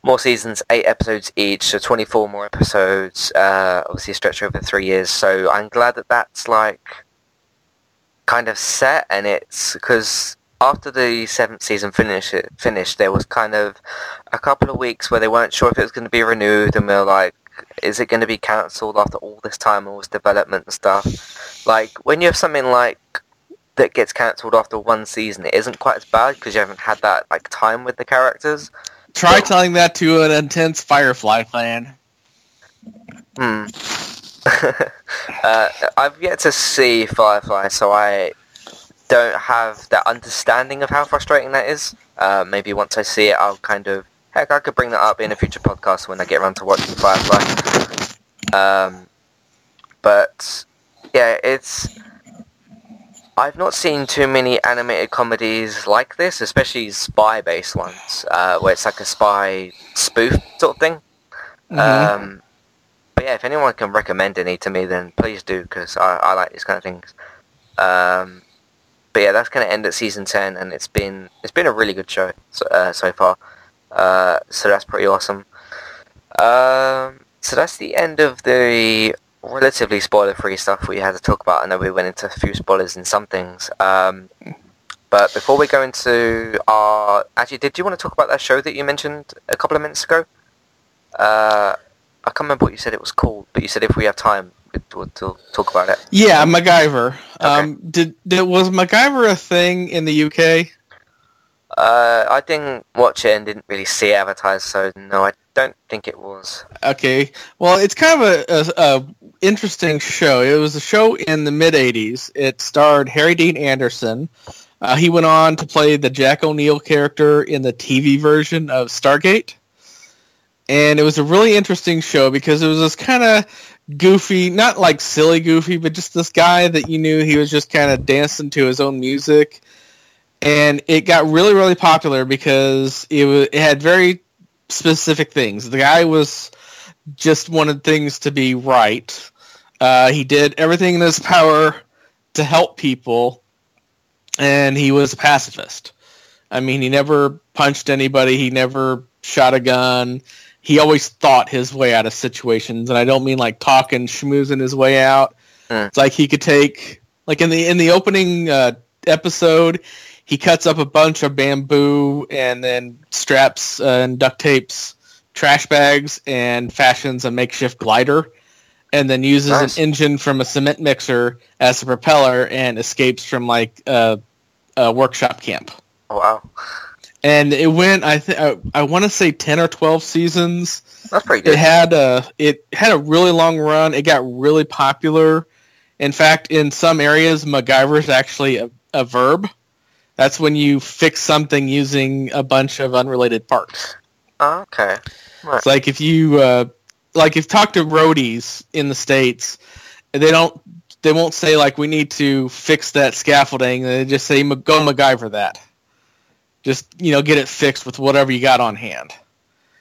more seasons, eight episodes each, so 24 more episodes, uh, obviously a stretch over three years, so I'm glad that that's like kind of set, and it's because after the seventh season finish, finished, there was kind of a couple of weeks where they weren't sure if it was going to be renewed, and we are like, is it going to be cancelled after all this time, all this development and stuff? Like, when you have something like that gets cancelled after one season, it isn't quite as bad because you haven't had that like time with the characters. Try telling that to an intense Firefly fan. Hmm. uh, I've yet to see Firefly, so I don't have that understanding of how frustrating that is. Uh, maybe once I see it, I'll kind of heck, I could bring that up in a future podcast when I get around to watching Firefly. Um, but yeah, it's. I've not seen too many animated comedies like this, especially spy-based ones, uh, where it's like a spy spoof sort of thing. Mm-hmm. Um, but yeah, if anyone can recommend any to me, then please do, because I, I like these kind of things. Um, but yeah, that's going to end at season ten, and it's been it's been a really good show so, uh, so far. Uh, so that's pretty awesome. Um, so that's the end of the relatively spoiler-free stuff we had to talk about. I know we went into a few spoilers in some things. Um, but before we go into our... Actually, did you want to talk about that show that you mentioned a couple of minutes ago? Uh, I can't remember what you said it was called, but you said if we have time, we'll, talk about it. Yeah, MacGyver. Okay. Um, did, did was MacGyver a thing in the UK? Uh, I didn't watch it and didn't really see it advertised, so no, I don't think it was. Okay, well, it's kind of a, a, a interesting show. It was a show in the mid '80s. It starred Harry Dean Anderson. Uh, he went on to play the Jack O'Neill character in the TV version of Stargate. And it was a really interesting show because it was this kind of goofy, not like silly goofy, but just this guy that you knew he was just kind of dancing to his own music. And it got really, really popular because it, was, it had very specific things. The guy was just wanted things to be right. Uh, he did everything in his power to help people, and he was a pacifist. I mean, he never punched anybody. He never shot a gun he always thought his way out of situations, and I don't mean like talking schmoozing his way out. Mm. It's like he could take like in the in the opening uh, episode, he cuts up a bunch of bamboo and then straps uh, and duct tapes trash bags and fashions a makeshift glider and then uses nice. an engine from a cement mixer as a propeller and escapes from like a, a workshop camp. Oh, wow and it went. I think I, I want to say ten or twelve seasons. That's pretty good. It had a it had a really long run. It got really popular. In fact, in some areas, MacGyver is actually a, a verb. That's when you fix something using a bunch of unrelated parts. Okay. Right. It's like if you uh, like if talk to roadies in the states, they don't they won't say like we need to fix that scaffolding. They just say go MacGyver that. Just you know, get it fixed with whatever you got on hand.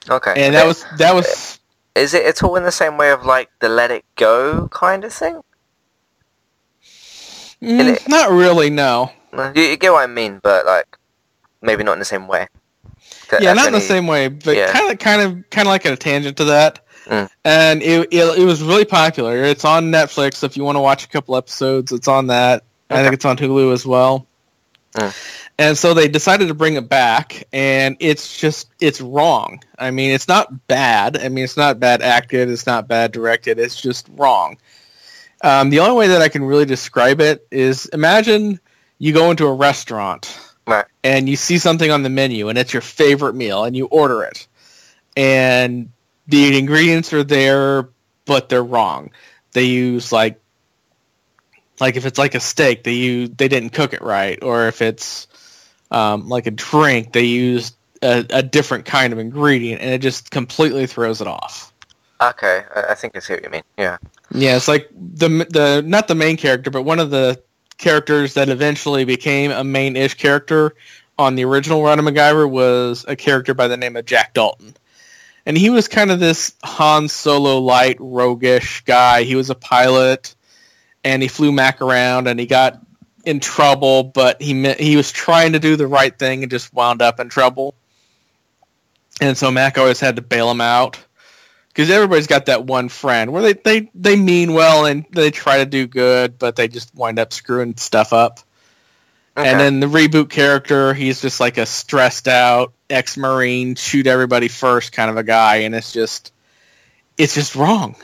Okay. And that was that was. Is it at all in the same way of like the Let It Go kind of thing? Mm, not really. No. You, you, get what I mean, but like maybe not in the same way. Yeah, not in the same way, but yeah. kind of, kind of, kind of like a tangent to that. Mm. And it, it, it was really popular. It's on Netflix. If you want to watch a couple episodes, it's on that. Okay. I think it's on Hulu as well. Mm. And so they decided to bring it back, and it's just it's wrong. I mean, it's not bad. I mean, it's not bad acted. It's not bad directed. It's just wrong. Um, the only way that I can really describe it is imagine you go into a restaurant right. and you see something on the menu, and it's your favorite meal, and you order it, and the ingredients are there, but they're wrong. They use like like if it's like a steak, they use they didn't cook it right, or if it's um, like a drink, they use a, a, different kind of ingredient, and it just completely throws it off. Okay, I think I see what you mean. Yeah. Yeah, it's like the the not the main character, but one of the characters that eventually became a main-ish character on the original Run of MacGyver was a character by the name of Jack Dalton. and he was kind of this Han Solo light roguish guy. He was a pilot, and he flew Mac around, and he got in trouble, but he he was trying to do the right thing and just wound up in trouble. And so Mac always had to bail him out because everybody's got that one friend where they, they, they mean well and they try to do good, but they just wind up screwing stuff up. Okay. And then the reboot character, he's just like a stressed out ex-marine, shoot everybody first kind of a guy, and it's just, it's just wrong.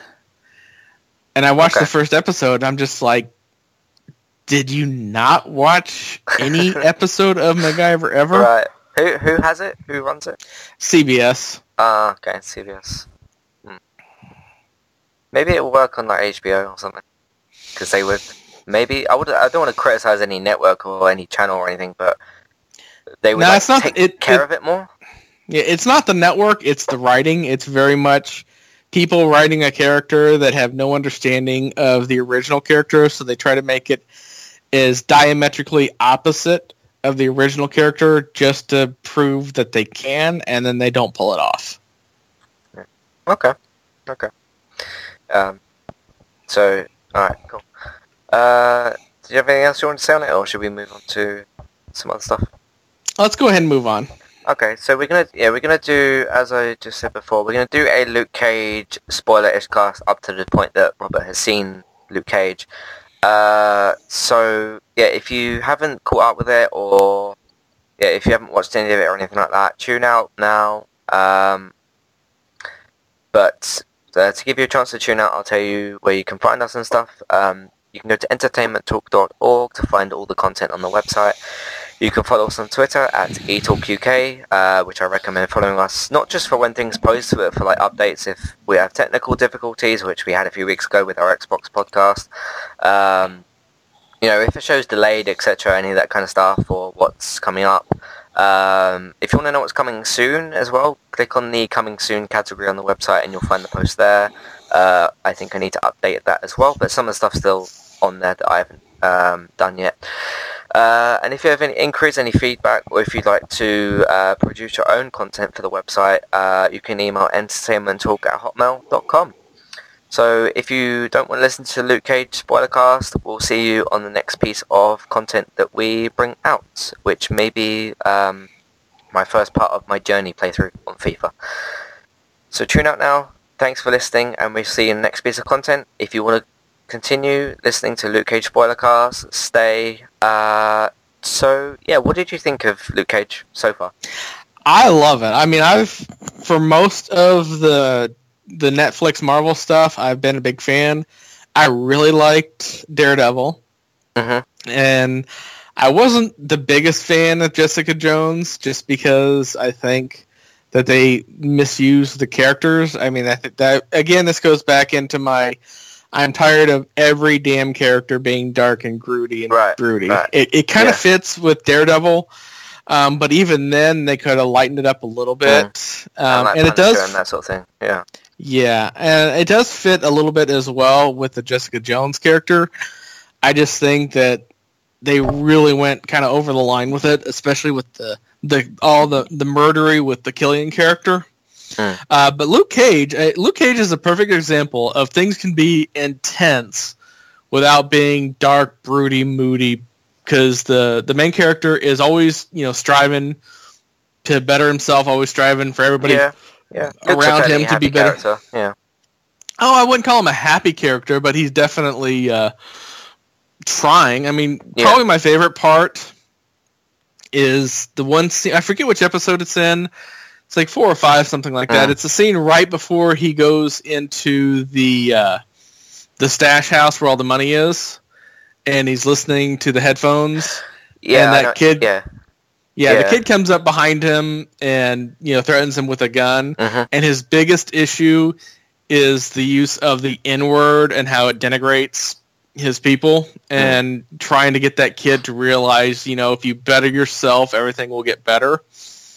And I watched okay. the first episode, and I'm just like, did you not watch any episode of MacGyver ever? Right. Who who has it? Who runs it? CBS. Ah, uh, okay, CBS. Maybe it'll work on like HBO or something. Because they would maybe I would I don't want to criticize any network or any channel or anything, but they would no, like, it's not, take it, care it, of it more. Yeah, it's not the network; it's the writing. It's very much people writing a character that have no understanding of the original character, so they try to make it as diametrically opposite of the original character just to prove that they can, and then they don't pull it off. Okay. Okay. Um, so, alright, cool. Uh, do you have anything else you want to say on it, or should we move on to some other stuff? Let's go ahead and move on. Okay, so we're gonna yeah we're gonna do as I just said before we're gonna do a Luke Cage spoiler-ish cast up to the point that Robert has seen Luke Cage. Uh, so yeah, if you haven't caught up with it or yeah, if you haven't watched any of it or anything like that, tune out now. Um, but uh, to give you a chance to tune out, I'll tell you where you can find us and stuff. Um, you can go to entertainmenttalk.org to find all the content on the website. You can follow us on Twitter at eTalkUK, uh, which I recommend following us not just for when things post, but for like updates if we have technical difficulties, which we had a few weeks ago with our Xbox podcast. Um, you know, if a show's delayed, etc., any of that kind of stuff, or what's coming up. Um, if you want to know what's coming soon as well, click on the coming soon category on the website and you'll find the post there. Uh, I think I need to update that as well, but some of the stuff's still on there that I haven't um, done yet. Uh, and if you have any inquiries, any feedback, or if you'd like to uh, produce your own content for the website, uh, you can email entertainmenttalk at hotmail.com. So if you don't want to listen to Luke Cage spoilercast, we'll see you on the next piece of content that we bring out, which may be um, my first part of my journey playthrough on FIFA. So tune out now. Thanks for listening, and we'll see you in the next piece of content. If you want to continue listening to Luke Cage spoilercast, stay. Uh, so yeah, what did you think of Luke Cage so far? I love it. I mean, I've for most of the the Netflix Marvel stuff, I've been a big fan. I really liked Daredevil, mm-hmm. and I wasn't the biggest fan of Jessica Jones just because I think that they misuse the characters. I mean, I think that again, this goes back into my I'm tired of every damn character being dark and broody and right, broody. Right. It, it kind of yeah. fits with Daredevil, um, but even then they could have lightened it up a little bit. Mm. Um, and it does and that sort of thing. Yeah. Yeah, and it does fit a little bit as well with the Jessica Jones character. I just think that they really went kind of over the line with it, especially with the the all the the murdery with the Killian character. Mm. Uh, but Luke Cage, uh, Luke Cage is a perfect example of things can be intense without being dark, broody, moody. Because the the main character is always you know striving to better himself, always striving for everybody yeah, yeah. around him to be better. Character. Yeah. Oh, I wouldn't call him a happy character, but he's definitely uh, trying. I mean, yeah. probably my favorite part is the one scene. I forget which episode it's in it's like four or five, something like that. It's a scene right before he goes into the uh, the stash house where all the money is, and he's listening to the headphones. Yeah, and that kid. Yeah. Yeah. Yeah, the kid comes up behind him and you know threatens him with a gun. Uh-huh. And his biggest issue is the use of the N word and how it denigrates his people, and mm. trying to get that kid to realize, you know, if you better yourself, everything will get better.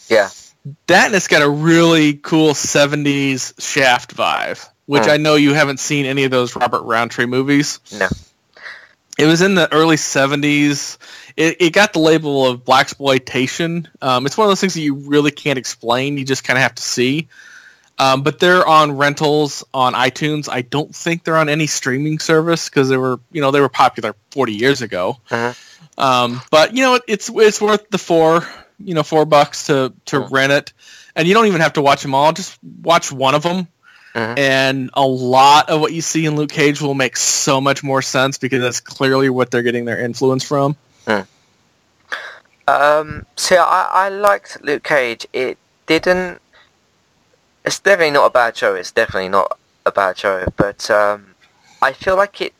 Yeah that and it's got a really cool 70s Shaft vibe, which hmm. I know you haven't seen any of those Robert Roundtree movies. No. It was in the early 70s. It, it got the label of black exploitation. Um, it's one of those things that you really can't explain. You just kind of have to see. Um, but they're on rentals on iTunes. I don't think they're on any streaming service because they were, you know, they were popular 40 years ago. Uh-huh. Um, but you know, it's it's worth the four, you know, four bucks to to Cool. rent it, and you don't even have to watch them all. Just watch one of them, Mhm. and a lot of what you see in Luke Cage will make so much more sense because that's clearly what they're getting their influence from. Um, see, I, I liked Luke Cage. It didn't. It's definitely not a bad show. It's definitely not a bad show. But um, I feel like it.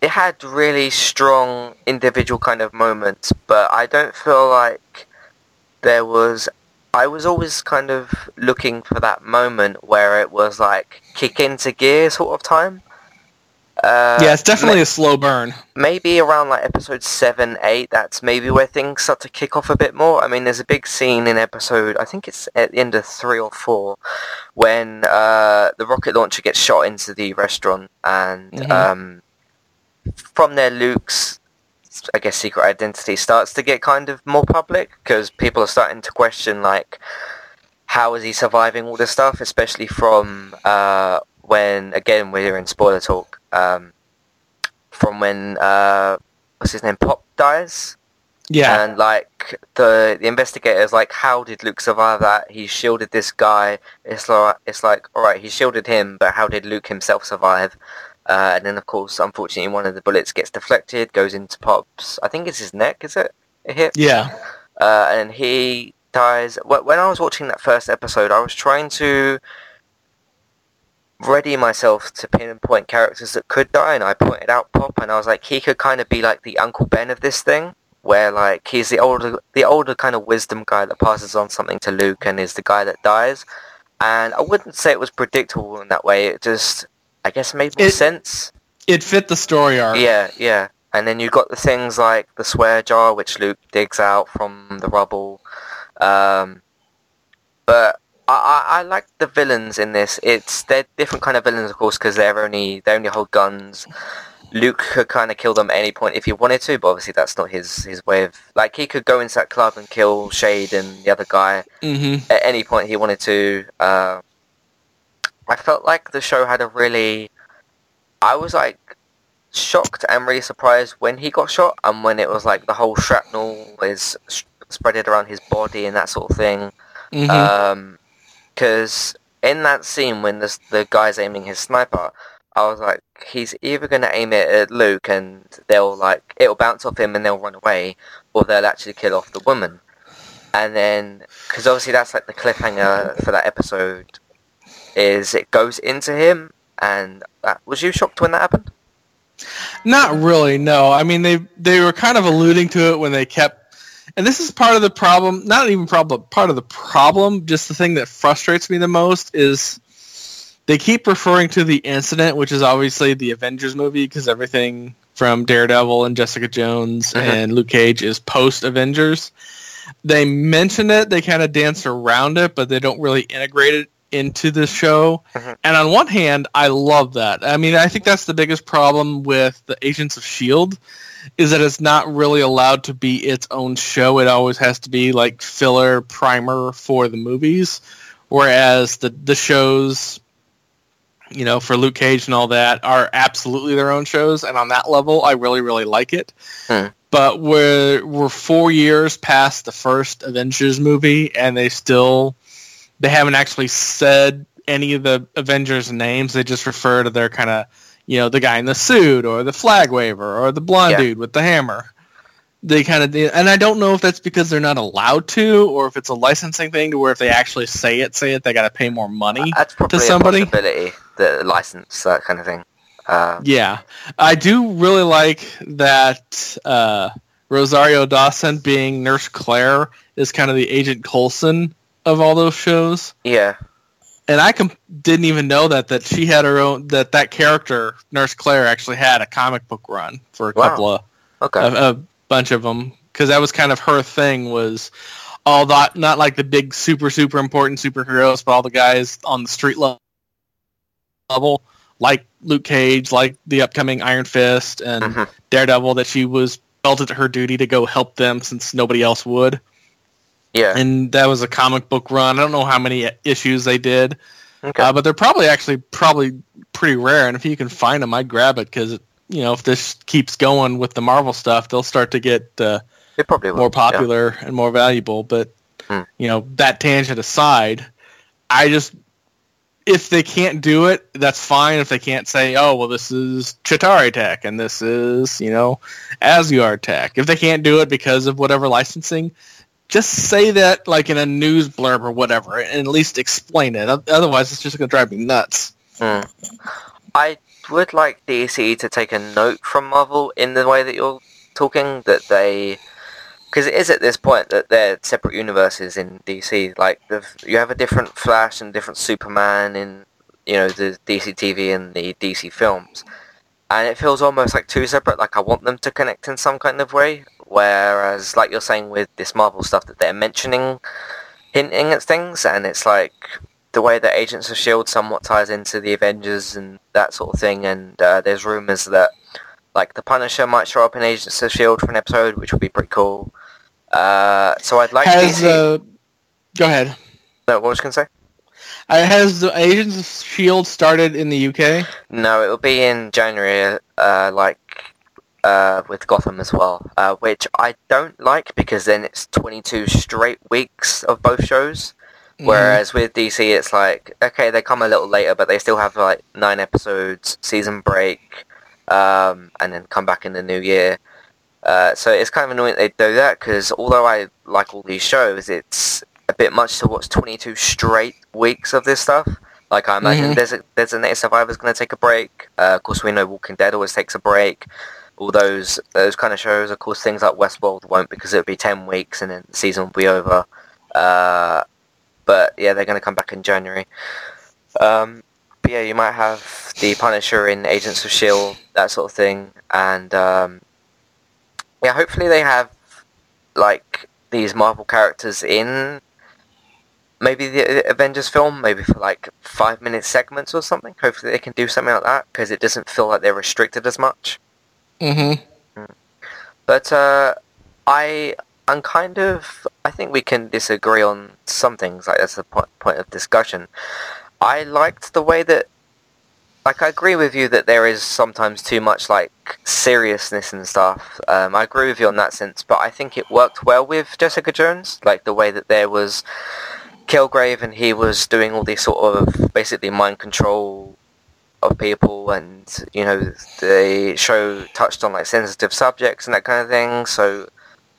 It had really strong individual kind of moments, but I don't feel like there was. I was always kind of looking for that moment where it was like kick into gear sort of time. Uh, yeah, it's definitely a slow burn. maybe around like episode 7 8 that's maybe where things start to kick off a bit more i mean there's a big scene in episode i think it's at the end of 3 or 4 when uh, the rocket launcher gets shot into the restaurant and Mhm. um, from there luke's i guess secret identity starts to get kind of more public because people are starting to question like how is he surviving all this stuff especially from uh, when again we're in spoiler talk um, from when uh, what's his name Pop dies, Yeah, and like the the investigators like, how did Luke survive that? He shielded this guy. It's like it's like all right, he shielded him, but how did Luke himself survive? Uh, and then of course, unfortunately, one of the bullets gets deflected, goes into Pop's. I think it's his neck. Is it? It hit yeah, uh, and he dies. When I was watching that first episode, I was trying to ready myself to pinpoint characters that could die, and I pointed out Pop, and I was like, he could kind of be like the Uncle Ben of this thing, where like he's the older, the older kind of wisdom guy that passes on something to Luke, and is the guy that dies. And I wouldn't say it was predictable in that way. It just, I guess, made more It- sense. it fit the story arc. Yeah, yeah. And then you got the things like the swear jar, which Luke digs out from the rubble. Um, but I, I, I like the villains in this. It's they're different kind of villains, of course, because they're only they only hold guns. Luke could kind of kill them at any point if he wanted to, but obviously that's not his his way of like he could go into that club and kill Shade and the other guy hmm at any point he wanted to. Uh, I felt like the show had a really. I was like shocked and really surprised when he got shot and when it was like the whole shrapnel is spreaded around his body and that sort of thing. hmm Because in that scene when the the guy's aiming his sniper, I was like, he's either going to aim it at Luke and they'll like it'll bounce off him and they'll run away, or they'll actually kill off the woman. And then, because obviously that's like the cliffhanger for that episode, is it goes into him. And uh, was you shocked when that happened? Not really, no. I mean, they they were kind of alluding to it when they kept, and this is part of the problem. Not even problem. Part of the problem. Just the thing that frustrates me the most is they keep referring to the incident, which is obviously the Avengers movie, because everything from Daredevil and Jessica Jones Mhm. and Luke Cage is post Avengers. They mention it, they kind of dance around it, but they don't really integrate it into the show. Mhm. And on one hand, I love that. I mean, I think that's the biggest problem with the Agents of Shield is that it's not really allowed to be its own show. It always has to be like filler primer for the movies, whereas the the shows you know, for Luke Cage and all that are absolutely their own shows, and on that level, I really, really like it. Hmm. But we're we're four years past the first Avengers movie, and they still they haven't actually said any of the Avengers names. They just refer to their kind of you know the guy in the suit or the flag waver or the blonde Yeah. dude with the hammer. They kind of and I don't know if that's because they're not allowed to, or if it's a licensing thing to where if they actually say it, say it, they got to pay more money. That's probably somebody? possibility. The license, that kind of thing. Uh, Yeah, I do really like that uh, Rosario Dawson being Nurse Claire is kind of the Agent Coulson of all those shows, yeah. And I com- didn't even know that that she had her own that that character Nurse Claire actually had a comic book run for a Wow. couple of Okay. a, a bunch of them because that was kind of her thing was all that not like the big super super important superheroes, but all the guys on the street level level, like Luke Cage, like the upcoming Iron Fist and Mhm. Daredevil, that she was felt it her duty to go help them since nobody else would. Yeah. And that was a comic book run. I don't know how many issues they did, Okay. Uh, but they're probably actually probably pretty rare, and if you can find them, I'd grab it because you know if this keeps going with the Marvel stuff, they'll start to get uh, It probably will. more yeah. popular and more valuable. But Hmm. you know that tangent aside, I just if they can't do it, that's fine. If they can't say, oh well, this is Chitauri Tech and this is you know Asgard Tech, if they can't do it because of whatever licensing, just say that like in a news blurb or whatever, and at least explain it. Otherwise, it's just going to drive me nuts. Mm. I would like DC to take a note from Marvel in the way that you're talking that they because it is at this point that they're separate universes in DC. Like you have a different Flash and different Superman in you know the DC TV and the DC films, and it feels almost like two separate. Like I want them to connect in some kind of way. Whereas, like you're saying with this Marvel stuff, that they're mentioning, hinting at things, and it's like the way that Agents of Shield somewhat ties into the Avengers and that sort of thing. And uh, there's rumors that like the Punisher might show up in Agents of Shield for an episode, which would be pretty cool. Uh, so I'd like Has DC. uh, go ahead. No, what was I to say? Uh, has the Agents of Shield started in the UK? No, it'll be in January, uh, like uh, with Gotham as well, uh, which I don't like because then it's 22 straight weeks of both shows. Whereas with DC, it's like okay, they come a little later, but they still have like nine episodes, season break, um, and then come back in the new year. Uh, so it's kind of annoying they do that because although I like all these shows, it's a bit much to watch 22 straight weeks of this stuff. Like I imagine Mhm. there's a, Designated Survivor's going to take a break. Uh, of course, we know Walking Dead always takes a break. All those those kind of shows, of course, things like Westworld won't because it'll be 10 weeks and then the season will be over. Uh, but yeah, they're going to come back in January. Um, but yeah, you might have the Punisher in Agents of Shield, that sort of thing, and um, yeah, hopefully they have like these Marvel characters in maybe the Avengers film, maybe for like five minute segments or something. Hopefully they can do something like that because it doesn't feel like they're restricted as much. Mm-hmm. But uh, I I'm kind of I think we can disagree on some things. Like that's the point point of discussion. I liked the way that like I agree with you that there is sometimes too much like seriousness and stuff. Um, I agree with you on that sense, but I think it worked well with Jessica Jones, like the way that there was Kilgrave and he was doing all these sort of basically mind control of people and you know the show touched on like sensitive subjects and that kind of thing. So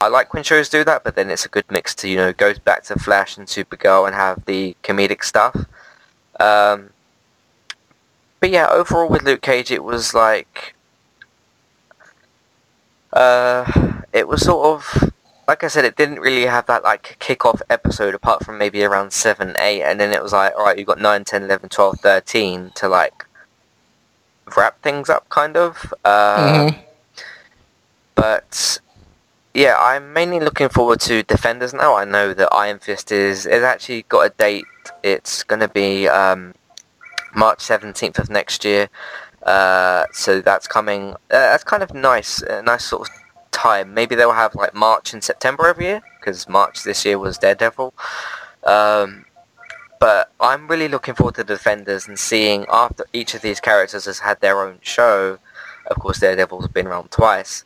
I like when shows do that but then it's a good mix to you know go back to Flash and Supergirl and have the comedic stuff. Um, but yeah overall with Luke Cage it was like uh, it was sort of like I said, it didn't really have that like kick-off episode apart from maybe around 7, 8, and then it was like, alright, you've got 9, 10, 11, 12, 13 to like wrap things up kind of. Uh, Mhm. But yeah, I'm mainly looking forward to Defenders now. I know that Iron Fist is, it's actually got a date. It's going to be um, March 17th of next year. Uh, so that's coming. Uh, that's kind of nice, a nice sort of time. Maybe they'll have like March and September every year because March this year was Daredevil. Um, but I'm really looking forward to the Defenders and seeing after each of these characters has had their own show. Of course, Daredevil's been around twice.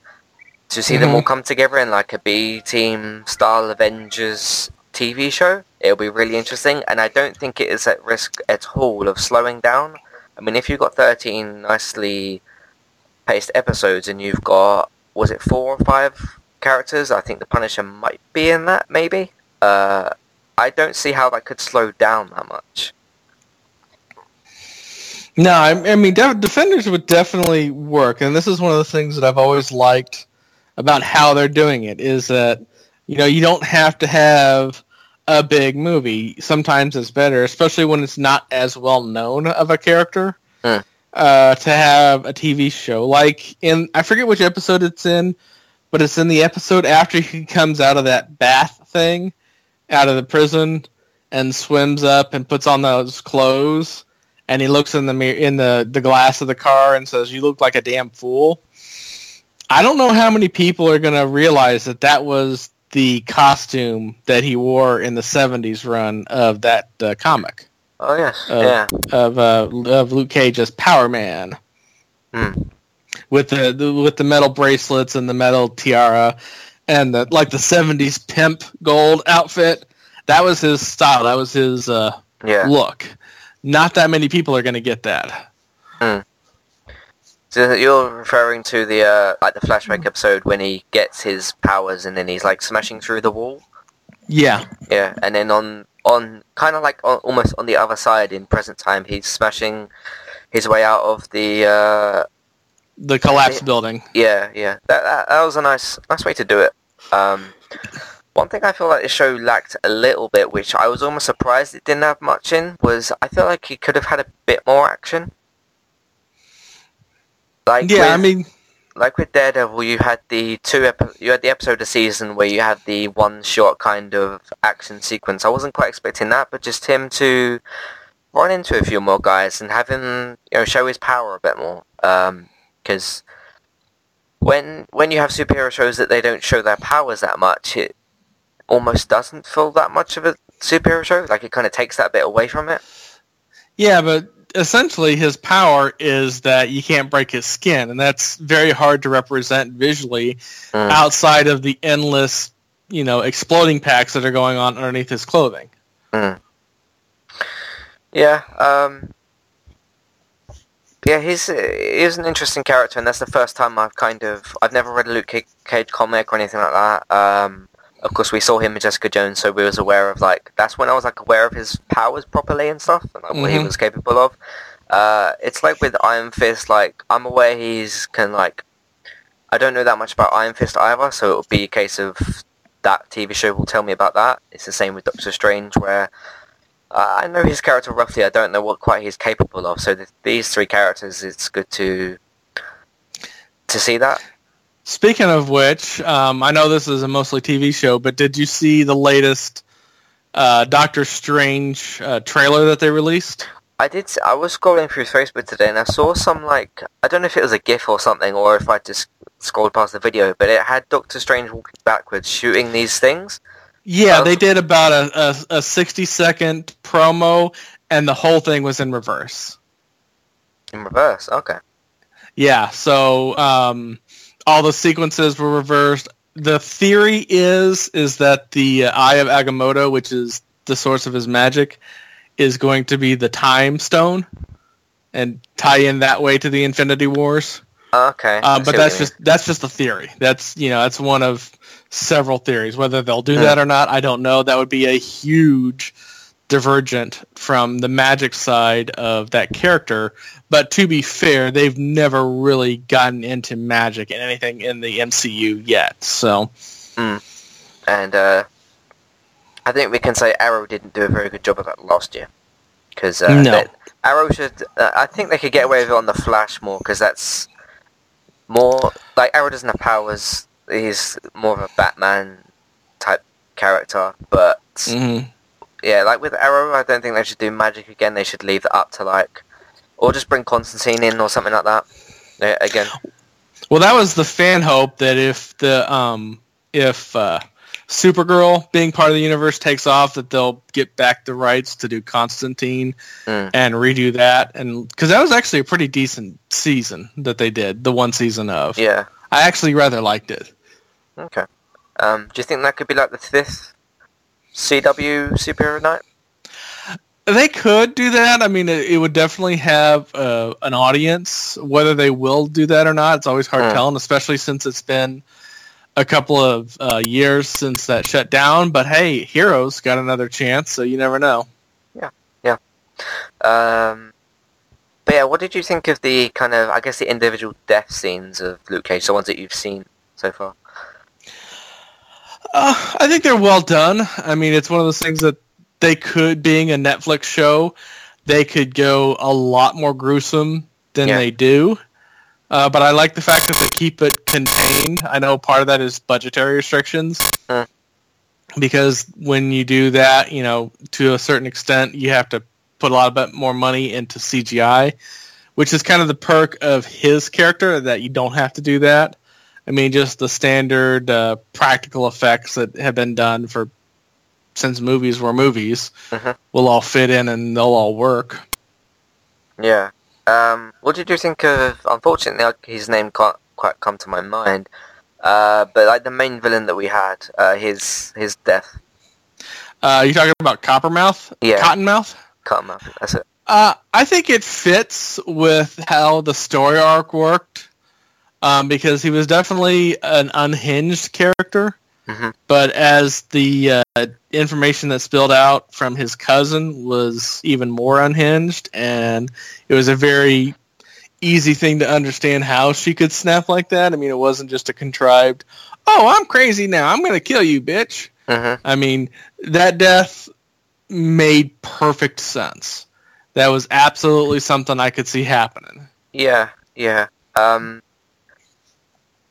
To see them Mhm. all come together in like a B team style Avengers TV show, it'll be really interesting. And I don't think it is at risk at all of slowing down. I mean, if you've got 13 nicely paced episodes and you've got was it four or five characters? I think the Punisher might be in that, maybe. Uh, I don't see how that could slow down that much. No, I, I mean Def- Defenders would definitely work, and this is one of the things that I've always liked about how they're doing it is that you know you don't have to have a big movie. Sometimes it's better, especially when it's not as well known of a character, uh, to have a TV show. Like in I forget which episode it's in, but it's in the episode after he comes out of that bath thing, out of the prison, and swims up and puts on those clothes and he looks in the mirror in the, the glass of the car and says, "You look like a damn fool." I don't know how many people are going to realize that that was the costume that he wore in the '70s run of that uh, comic. Oh yes, Uh, yeah. of uh, of Luke Cage as Power Man Hmm. with the, the with the metal bracelets and the metal tiara and the like the '70s pimp gold outfit. That was his style. That was his uh, Yeah. look. Not that many people are going to get that. So you're referring to the uh, like the flashback episode when he gets his powers and then he's like smashing through the wall. Yeah, Yeah, and then on on kind of like on, almost on the other side in present time, he's smashing his way out of the. Uh, the collapsed building. yeah, yeah. That, that that was a nice nice way to do it. Um, one thing I feel like the show lacked a little bit, which I was almost surprised it didn't have much in, was I feel like it could have had a bit more action. Like Yeah, I mean, like with Daredevil, you had the two epi- you had the episode of the season where you had the one shot kind of action sequence. I wasn't quite expecting that, but just him to run into a few more guys and have him you know show his power a bit more. Because when when you have superhero shows that they don't show their powers that much, it almost doesn't feel that much of a superhero show. Like it kind of takes that bit away from it. yeah, but essentially his power is that you can't break his skin, and that's very hard to represent visually Mm. outside of the endless, you know, exploding packs that are going on underneath his clothing. Yeah, um, yeah, he's he's an interesting character, and that's the first time I've kind of I've never read a Luke Cage comic or anything like that. Um, of course, we saw him in Jessica Jones, so we was aware of like that's when I was like aware of his powers properly and stuff, and like, what he Mhm. was capable of. Uh, it's like with Iron Fist, like I'm aware he's can like I don't know that much about Iron Fist either, so it'll be a case of that TV show will tell me about that. It's the same with Doctor Strange, where uh, I know his character roughly. I don't know what quite he's capable of. So th- these three characters, it's good to to see that. Speaking of which, um, I know this is a mostly TV show, but did you see the latest uh, Doctor Strange uh, trailer that they released? I did. I was scrolling through Facebook today, and I saw some like I don't know if it was a GIF or something, or if I just scrolled past the video, but it had Doctor Strange walking backwards, shooting these things. Yeah, they did about a, a, a 60 second promo, and the whole thing was in reverse. In reverse, okay. Yeah, so um, all the sequences were reversed. The theory is is that the uh, Eye of Agamotto, which is the source of his magic, is going to be the Time Stone, and tie in that way to the Infinity Wars. Okay. Um, but that's just that's just a theory. That's you know that's one of several theories. Whether they'll do Hmm. that or not, I don't know. That would be a huge divergent from the magic side of that character. But to be fair, they've never really gotten into magic and anything in the MCU yet. So and uh, I think we can say Arrow didn't do a very good job of that last year. Because uh, No. Arrow should. Uh, I think they could get away with it on the Flash more because that's more like Arrow doesn't have powers. He's more of a Batman type character, but mhm. yeah, like with Arrow, I don't think they should do magic again. They should leave that up to like, or just bring Constantine in or something like that. Yeah, again, well, that was the fan hope that if the um if uh, Supergirl being part of the universe takes off, that they'll get back the rights to do Constantine Mm. and redo that, and because that was actually a pretty decent season that they did, the one season of. yeah, I actually rather liked it. okay. Um, do you think that could be like the fifth CW superhero night? They could do that. I mean, it, it would definitely have uh, an audience. Whether they will do that or not, it's always hard Hmm. telling, especially since it's been a couple of uh, years since that shut down. But hey, Heroes got another chance, so you never know. Yeah, yeah. Um, but yeah, what did you think of the kind of, I guess, the individual death scenes of Luke Cage, the ones that you've seen so far? Uh, I think they're well done. I mean, it's one of those things that they could, being a Netflix show, they could go a lot more gruesome than Yeah. they do. Uh, but I like the fact that they keep it contained. I know part of that is budgetary restrictions. Hmm. Because when you do that, you know, to a certain extent, you have to put a lot bit more money into CGI, which is kind of the perk of his character that you don't have to do that. I mean, just the standard uh, practical effects that have been done for since movies were movies, Mhm. will all fit in and they'll all work. Yeah. Um, what did you think of? Unfortunately, his name can't quite come to my mind. Uh, but like the main villain that we had, uh, his his death. Uh, you talking about Coppermouth? Yeah. Cottonmouth? Up. That's it. Uh, I think it fits with how the story arc worked um, because he was definitely an unhinged character. Mhm. But as the uh, information that spilled out from his cousin was even more unhinged, and it was a very easy thing to understand how she could snap like that. I mean, it wasn't just a contrived, "Oh, I'm crazy now. I'm going to kill you, bitch." hmm I mean, that death made perfect sense. That was absolutely something I could see happening. Yeah, yeah. Um,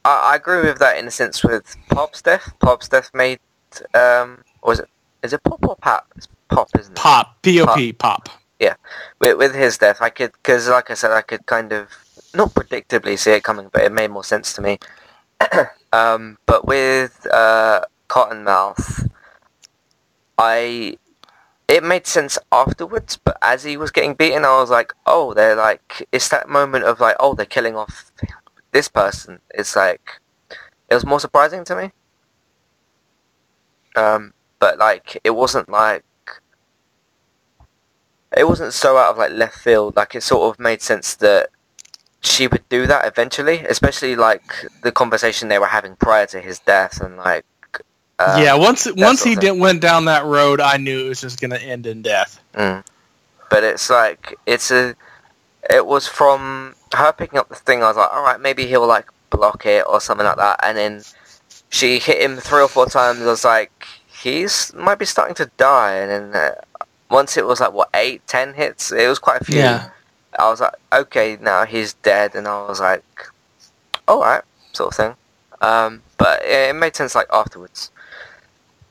I, I agree with that in a sense with Pop's death. Pop's death made, um, or is it, is it Pop or Pap? It's Pop, isn't it? Pop, P-O-P, pop. Yeah, with, with his death, I could, because like I said, I could kind of, not predictably see it coming, but it made more sense to me. um, but with, uh, Cottonmouth, I, it made sense afterwards, but as he was getting beaten, I was like, oh, they're like, it's that moment of like, oh, they're killing off this person. It's like, it was more surprising to me. Um, but like, it wasn't like, it wasn't so out of like left field. Like it sort of made sense that she would do that eventually, especially like the conversation they were having prior to his death and like. Uh, yeah, once once he did, went down that road, I knew it was just going to end in death. Mm. But it's like it's a. It was from her picking up the thing. I was like, all right, maybe he'll like block it or something like that. And then she hit him three or four times. I was like, he's might be starting to die. And then uh, once it was like what eight, ten hits, it was quite a few. Yeah. I was like, okay, now he's dead. And I was like, all right, sort of thing. Um, but it, it made sense like afterwards.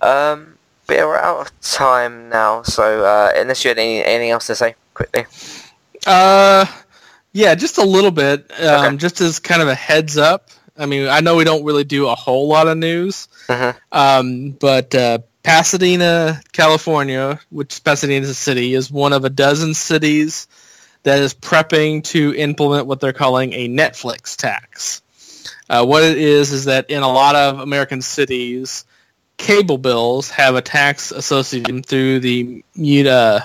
Um, but yeah, we're out of time now, so uh, unless you had any, anything else to say quickly. Uh, yeah, just a little bit. Um, Okay. Just as kind of a heads up. I mean, I know we don't really do a whole lot of news, Mhm. um, but uh, Pasadena, California, which Pasadena is a city, is one of a dozen cities that is prepping to implement what they're calling a Netflix tax. Uh, what it is is that in a lot of American cities, cable bills have a tax associated through the uh,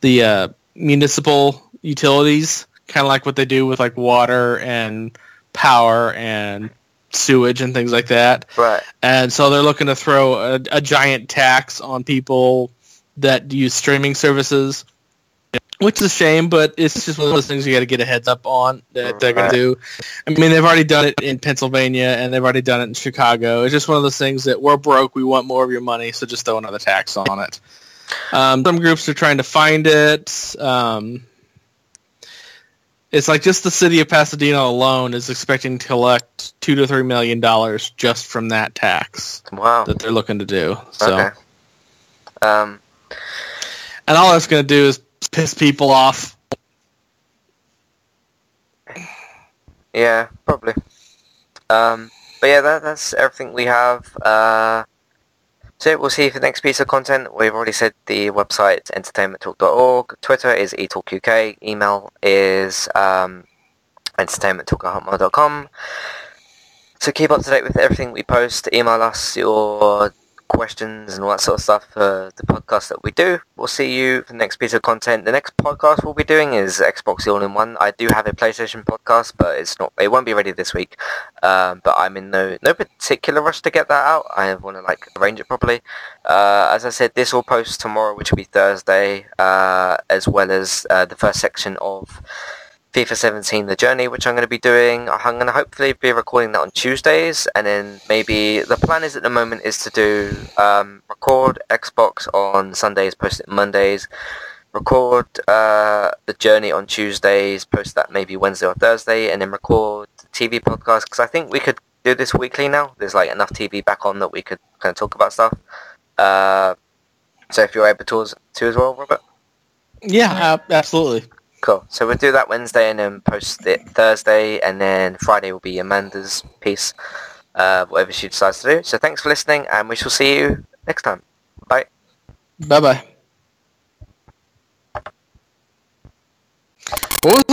the uh, municipal utilities, kind of like what they do with like water and power and sewage and things like that. Right. And so they're looking to throw a, a giant tax on people that use streaming services, which is a shame, but it's just one of those things you got to get a heads up on that they're going Right. to do. I mean, they've already done it in Pennsylvania and they've already done it in Chicago. It's just one of those things that we're broke, we want more of your money, so just throw another tax on it. Um, some groups are trying to find it. Um, it's like just the city of Pasadena alone is expecting to collect two to three million dollars just from that tax Wow. that they're looking to do. So, Okay. Um, and all that's going to do is piss people off. yeah, probably. Um, but yeah, that, that's everything we have. Uh, so we'll see you for the next piece of content. We've already said the website entertainmenttalk.org. Twitter is etalkuk. Email is um, entertainmenttalk@hotmail.com. So keep up to date with everything we post. Email us your questions and all that sort of stuff for the podcast that we do. We'll see you for the next piece of content. The next podcast we'll be doing is Xbox All in One. I do have a PlayStation podcast, but it's not. It won't be ready this week. Um, but I'm in no no particular rush to get that out. I want to like arrange it properly. Uh, as I said, this will post tomorrow, which will be Thursday, uh, as well as uh, the first section of FIFA 17 The Journey, which I'm going to be doing. I'm going to hopefully be recording that on Tuesdays, and then maybe the plan is at the moment is to do um, record Xbox on Sundays, post it Mondays, record uh, The Journey on Tuesdays, post that maybe Wednesday or Thursday, and then record the TV podcast, because I think we could do this weekly now. There's like enough TV back on that we could kind of talk about stuff. Uh, so if you're able to, to as well, Robert? Yeah, ab- absolutely. Cool. So we'll do that Wednesday and then post it Thursday, and then Friday will be Amanda's piece, uh, whatever she decides to do. So thanks for listening, and we shall see you next time. Bye. Bye. Bye bye. What was